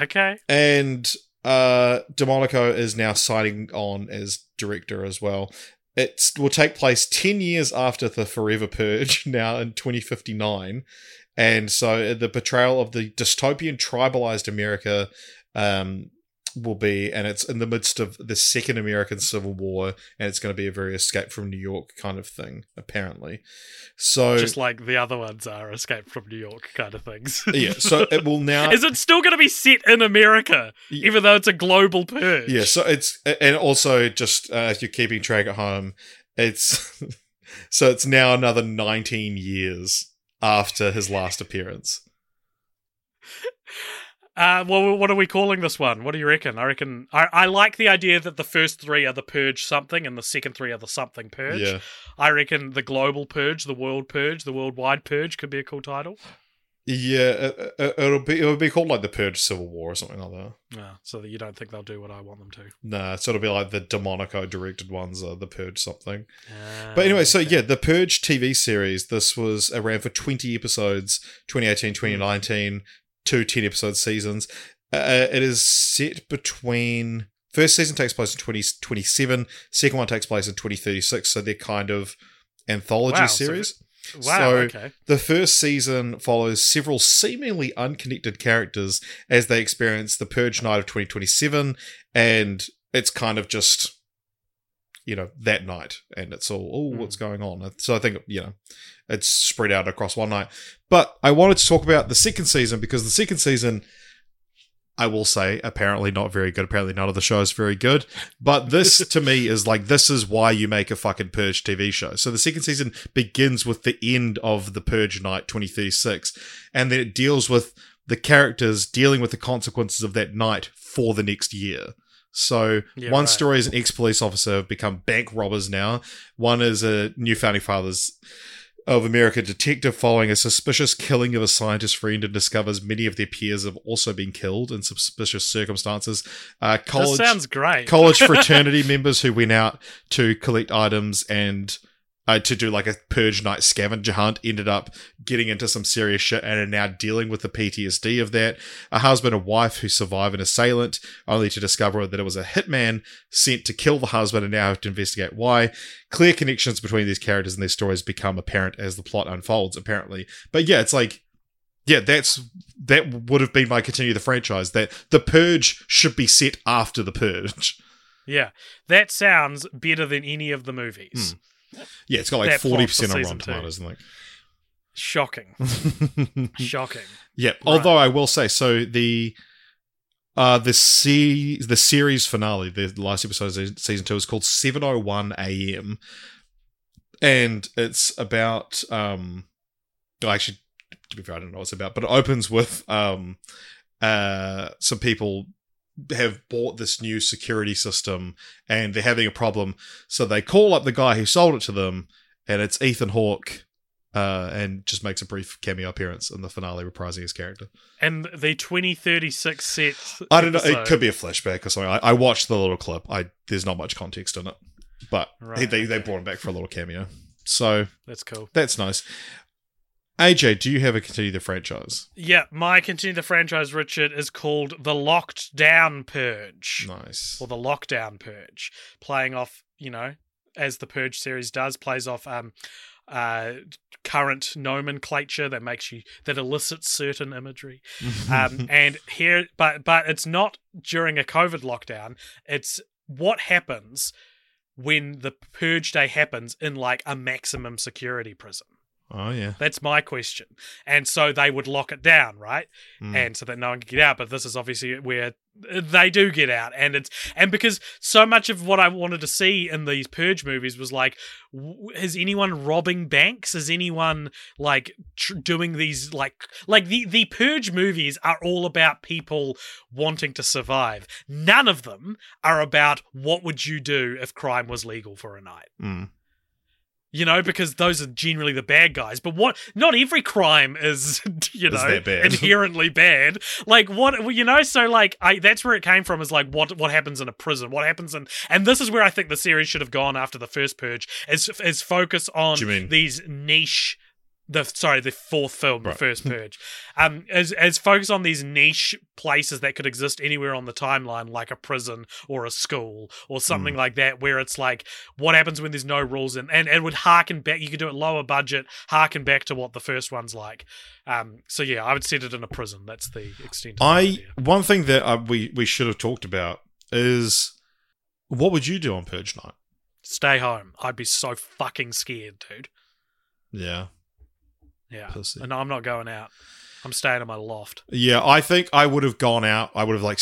okay, And uh DeMonaco is now signing on as director as well. It will take place 10 years after the Forever Purge, now in 2059. And so the portrayal of the dystopian tribalized America um, will be, and it's in the midst of the second American Civil War, and it's going to be a very escape from New York kind of thing, apparently. So, just like the other ones are Escape from New York kind of things. yeah, so it will now. Is it still going to be set in America, Yeah. even though it's a global purge? Yeah, so it's and also just uh, if you're keeping track at home, it's so it's now another 19 years after his last appearance. Uh, well, what are we calling this one? What do you reckon? I reckon I, I like the idea that the first three are the purge something, and the second three are the something purge. Yeah, I reckon the global purge, the world purge, the worldwide purge could be a cool title. Yeah, it, it, it'll be it'll be called like the Purge Civil War or something like that. Yeah, so that you don't think they'll do what I want them to. Nah, so it'll be like the DeMonaco directed ones, uh, the Purge something. Uh, But anyway, so yeah, the Purge TV series. This was around for twenty episodes, 2018, 2019, two 10 episode seasons. Uh, it is set between first season takes place in 2027, second one takes place in 2036. So they're kind of anthology Wow, so series. Wow. so- okay. The first season follows several seemingly unconnected characters as they experience the Purge Night of 2027, and it's kind of just, you know, that night, and it's all, oh, Hmm. what's going on? So I think, you know, it's spread out across one night. But I wanted to talk about the second season because the second season. I will say, apparently not very good. Apparently, none of the show is very good. But this, to me, is like this is why you make a fucking Purge TV show. So the second season begins with the end of the Purge Night 2036, and then it deals with the characters dealing with the consequences of that night for the next year. So Yeah, one right. story is an ex-police officer have become bank robbers now. One is a new founding fathers of America detective following a suspicious killing of a scientist friend and discovers many of their peers have also been killed in suspicious circumstances. Uh, This college sounds great. college fraternity members who went out to collect items and uh, to do like a purge night scavenger hunt ended up getting into some serious shit and are now dealing with the PTSD of that. A husband and wife who survive an assailant only to discover that it was a hitman sent to kill the husband and now have to investigate why. Clear connections between these characters and their stories become apparent as the plot unfolds, apparently. But yeah, it's like yeah, that's that would have been my continue the franchise. That the purge should be set after the purge. Yeah, that sounds better than any of the movies. Yeah, it's got like forty percent on Rotten. Tomatoes, and Shocking, like. shocking. yeah, although I will say, so the uh the se- the series finale, the last episode of season two, is called Seven Oh One A.M. and it's about um, well, actually, to be fair, I don't know what it's about, but it opens with um, uh, some people have bought this new security system and they're having a problem. So they call up the guy who sold it to them, and it's Ethan Hawke, uh, and just makes a brief cameo appearance in the finale, reprising his character. And the 2036 set. I don't know. It could be a flashback or something. I, I watched the little clip. I there's not much context in it, but Right, they, they they brought him back for a little cameo, so That's cool. that's nice. AJ, do you have a continue the franchise? Yeah, my continue the franchise, Richard, is called The Locked Down Purge. Nice. Or The Lockdown Purge. Playing off, you know, as the Purge series does, plays off um uh current nomenclature that makes you that elicits certain imagery. Um and here but but it's not during a COVID lockdown. It's what happens when the purge day happens in like a maximum security prison. Oh yeah. That's my question. And so they would lock it down, right? Mm. And so that no one could get out. But this is obviously where they do get out, and it's and because so much of what I wanted to see in these purge movies was like, w- is anyone robbing banks? Is anyone like tr- doing these like like the the purge movies are all about people wanting to survive. None of them are about what would you do if crime was legal for a night Mm. You know, because those are generally the bad guys. But what? Not every crime is, you know, bad. inherently bad. Like what? well, You know, so like, I that's where it came from. Is like what what happens in a prison? What happens in? And this is where I think the series should have gone after the first purge. Is is focus on these niche. The sorry, the fourth film, Right. the first purge, um, as as focus on these niche places that could exist anywhere on the timeline, like a prison or a school or something Mm. like that, where it's like what happens when there's no rules and and it would harken back. You could do it lower budget, harken back to what the first one's like. Um, so yeah, I would set it in a prison. That's the extent. I one thing that uh, we we should have talked about is what would you do on Purge Night? stay home. I'd be so fucking scared, dude. Yeah, Yeah, Pussy. and I'm not going out. I'm staying in my loft. yeah. I think I would have gone out. I would have like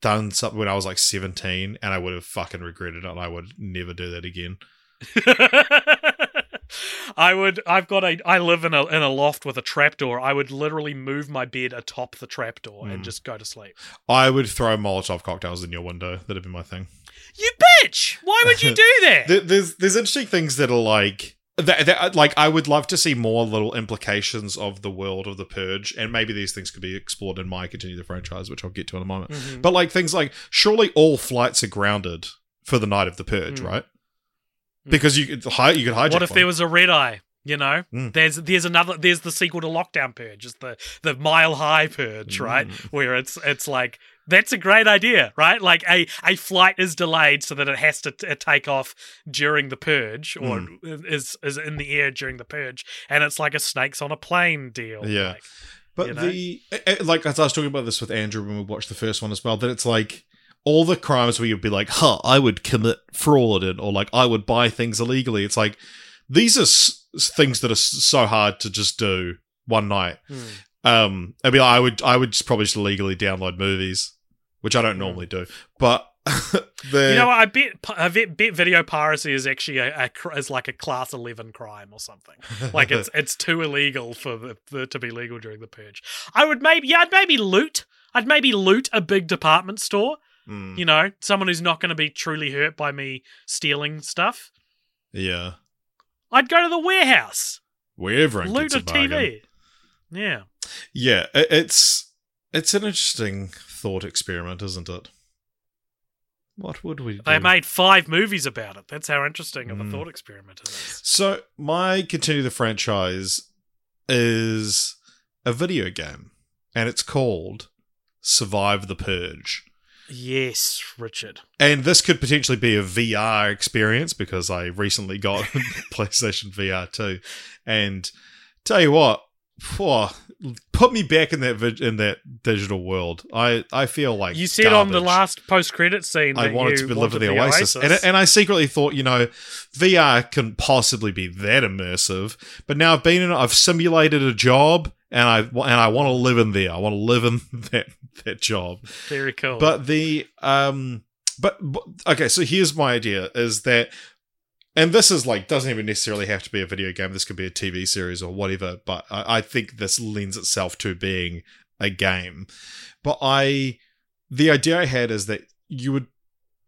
done something when I was like seventeen, and I would have fucking regretted it. and I would never do that again. I would. I've got a. I live in a in a loft with a trapdoor. I would literally move my bed atop the trapdoor and Mm. just go to sleep. I would throw Molotov cocktails in your window. That'd be my thing. You bitch! Why would you do that? There- There's there's interesting things that are like that, that, like I would love to see more little implications of the world of the purge, and maybe these things could be explored in my continue the franchise, which I'll get to in a moment. Mhm. But like things like surely all flights are grounded for the night of the purge, Mm. right? Because you could hi- you could hijack. what if one. there was a red eye? You know, Mm. there's there's another there's the sequel to Lockdown Purge, it's the the Mile High Purge, right? Mm. Where it's it's like that's a great idea, right? Like a a flight is delayed so that it has to t- take off during the purge, or Mm. is is in the air during the purge, and it's like a snakes on a plane deal. Yeah. like, But you know? the like as I was talking about this with Andrew when we watched the first one as well, that it's like all the crimes where you'd be like, "Huh, I would commit fraud," and or like I would buy things illegally. It's like these are s- things that are s- so hard to just do one night. hmm. Um, I mean, I would I would just probably just illegally download movies, which I don't normally do. But the You know, what? I bet bet video piracy is actually a, a is like a class eleven crime or something. Like it's it's too illegal for the, the to be legal during the purge. I would maybe yeah, I'd maybe loot. I'd maybe loot a big department store. Mm, You know, someone who's not going to be truly hurt by me stealing stuff. yeah, I'd go to the warehouse, where everyone loot a a. TV. Yeah, Yeah, it, it's it's an interesting thought experiment, isn't it? What would we do? they made five movies about it. That's how interesting of a Mm. thought experiment it is. So my continue the franchise is a video game, and it's called Survive the Purge. Yes, Richard. And this could potentially be a VR experience because I recently got PlayStation VR 2. And tell you what, phew, put me back in that in that digital world. I, I feel like you said on the last post-credit scene I that wanted to be live in the Oasis, And, and I secretly thought, you know, VR can possibly be that immersive. But now I've been in, I've simulated a job, and I and I want to live in there. I want to live in that that job. Very cool. But the um, but, but okay, so here's my idea: is that, and this is like doesn't even necessarily have to be a video game. This could be a TV series or whatever. But I, I think this lends itself to being a game. But I, the idea I had is that you would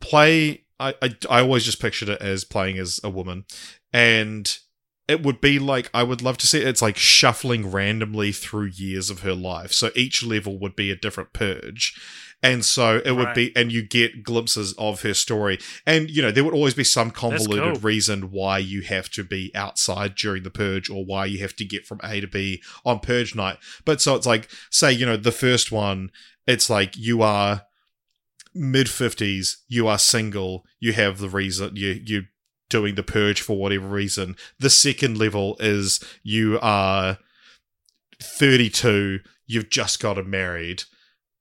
play. I, I, I always just pictured it as playing as a woman, and it would be like I would love to see it. It's like shuffling randomly through years of her life. So each level would be a different purge. And so it would Right. be, and you get glimpses of her story. And, you know, there would always be some convoluted cool. reason why you have to be outside during the purge or why you have to get from A to B on purge night. But so it's like, say, you know, the first one, it's like you are mid 50s, you are single, you have the reason, you, you, doing the purge for whatever reason. The second level is you are 32, you've just gotten married,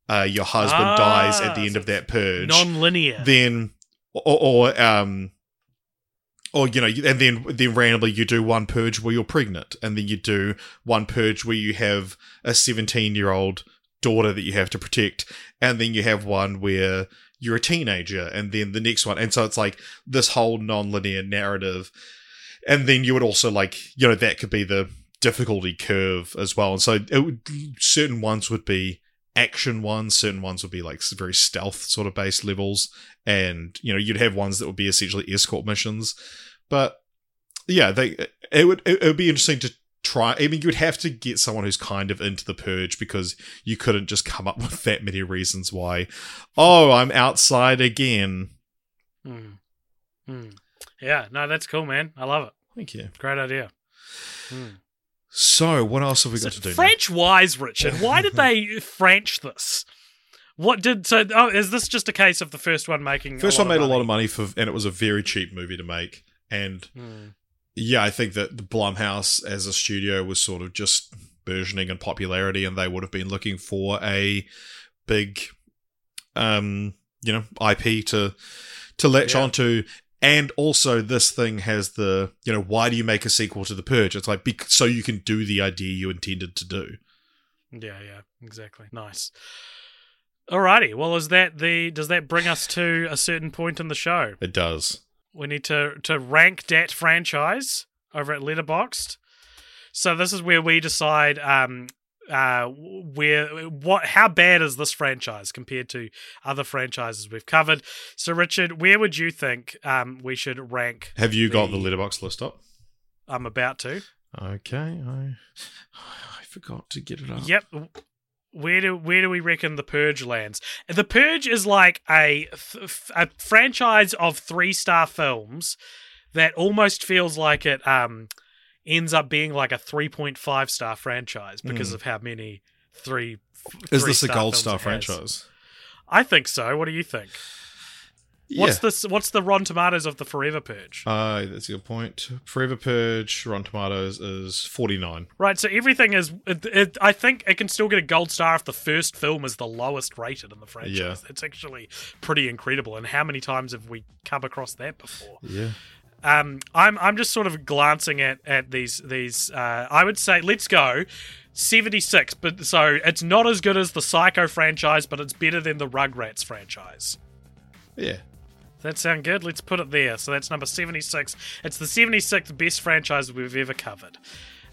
uh, your husband Ah, dies at the end so of that purge. non-linear. then, or, or um, or you know, and then then randomly you do one purge where you're pregnant, and then you do one purge where you have a 17 year old daughter that you have to protect, and then you have one where you're a teenager, and then the next one, and so it's like this whole non-linear narrative, and then you would also like you know that could be the difficulty curve as well, and so it would, certain ones would be action ones, certain ones would be like very stealth sort of based levels, and you know you'd have ones that would be essentially escort missions, but yeah, they it would it, would be interesting to try. I mean, you would have to get someone who's kind of into the purge because you couldn't just come up with that many reasons why. Oh, I'm outside again. Hmm. Hmm. Yeah, no, that's cool, man. I love it. Thank you. Great idea. Hmm. So, what else have we got So to do? now? French wise, Richard. Why did they French this? What did so? Oh, is this just a case of the first one making? First one made of a lot of money for, and it was a very cheap movie to make. And Hmm. yeah, I think that the Blumhouse as a studio was sort of just burgeoning in popularity, and they would have been looking for a big, um, you know, IP to to latch Yeah. onto. And also, this thing has the you know, why do you make a sequel to The Purge? It's like bec- so you can do the idea you intended to do. Yeah, yeah, exactly. Nice. Alrighty. Well, is that the? Does that bring us to a certain point in the show? It does. We need to to rank that franchise over at Letterboxd. So this is where we decide um uh where what how bad is this franchise compared to other franchises we've covered. So Richard, where would you think um we should rank Have you got the The- Letterboxd list up? I'm about to. Okay, I I forgot to get it up. Yep. Where do where do we reckon the Purge lands? The Purge is like a a franchise of three star films that almost feels like it um ends up being like a three point five star franchise because Mm. of how many three. Is this a gold star franchise? I think so. What do you think? What's this? what's the Rotten Tomatoes of the Forever Purge? Uh, that's a good point. Forever Purge, Rotten Tomatoes is 49. Right, so everything is. It, it, I think it can still get a gold star if the first film is the lowest rated in the franchise. Yeah. It's actually pretty incredible. And how many times have we come across that before? Yeah. Um, I'm I'm just sort of glancing at at these these. Uh, I would say let's go. 76, but so it's not as good as the Psycho franchise, but it's better than the Rugrats franchise. Yeah. That sound good? Let's put it there. So that's number 76. It's the 76th best franchise we've ever covered.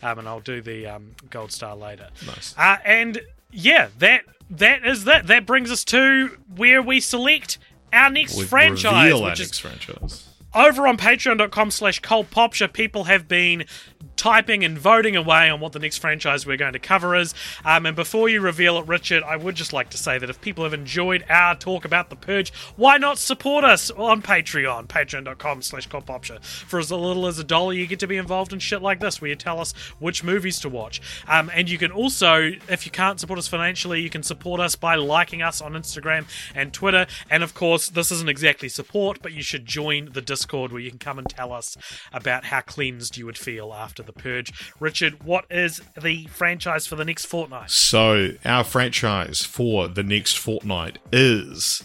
Um, and I'll do the um, gold star later. Nice. Uh, and yeah, that that is that. That brings us to where we select our next We franchise, reveal our which is next franchise. Over on patreon.com slash cultpopture people have been typing and voting away on what the next franchise we're going to cover is. Um, and before you reveal it richard i would just like to say that if people have enjoyed our talk about the purge why not support us on patreon? Patreon.com slash cultpopture for as little as a dollar you get to be involved in shit like this where you tell us which movies to watch. Um, and you can also if you can't support us financially you can support us by liking us on instagram and twitter. And of course this isn't exactly support but you should join the discord where you can come and tell us about how cleansed you would feel after the purge richard what is the franchise for the next fortnight So, our franchise for the next fortnight is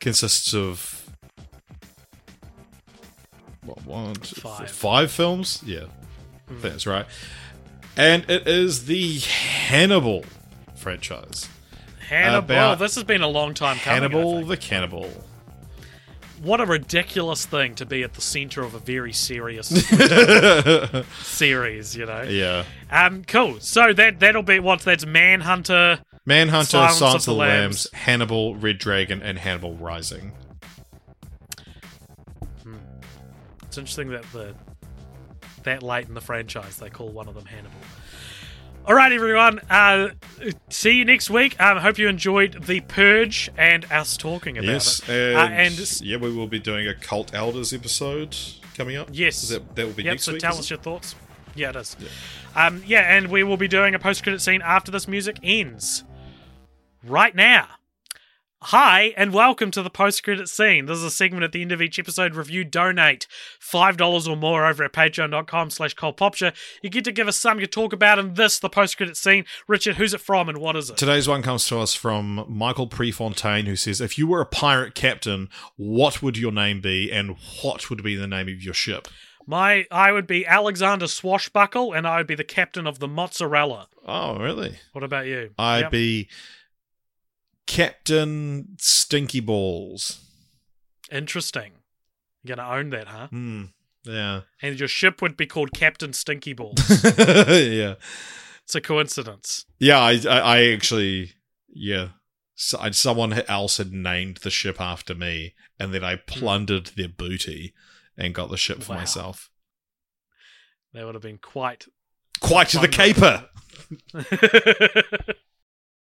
consists of what, one, two, Five. five films. Yeah, think that's right. And it is the Hannibal franchise. hannibal About this has been a long time coming Hannibal the Cannibal. What a ridiculous thing to be at the center of a very serious series you know Yeah. um cool so that that'll be what that's manhunter Manhunter, Silence Silence, of of the Lambs. Lambs, Hannibal, Red Dragon, and Hannibal Rising. It's interesting that the that late in the franchise they call one of them Hannibal. All right, everyone. Uh, see you next week. I um, hope you enjoyed the Purge and us talking about Yes, it. and, Uh, and yeah, we will be doing a Cult Elders episode coming up. Yes. That that will be yep. next So week. tell us it? your thoughts. Yeah, it is. Um, yeah, and we will be doing a post-credit scene after this music ends. Right now. Hi, and welcome to the post-credit scene. This is a segment at the end of each episode. Review, donate $5 or more over at patreon.com slash cultpopture. You get to give us something to talk about in this, the post-credit scene. Richard, who's it from and what is it? Today's one comes to us from Michael Prefontaine, who says, "If you were a pirate captain, what would your name be, and what would be the name of your ship?" My, I would be Alexander Swashbuckle, and I would be the captain of the Mozzarella. Oh, really? What about you? I'd Yep. be Captain Stinky Balls. Interesting. You're going to own that, huh? Hmm. Yeah. And your ship would be called Captain Stinky Balls. yeah. it's a coincidence. Yeah. I, I, I actually, yeah. So, I- someone else had named the ship after me, and then I plundered their booty and got the ship for Wow. myself. That would have been quite. Quite the caper.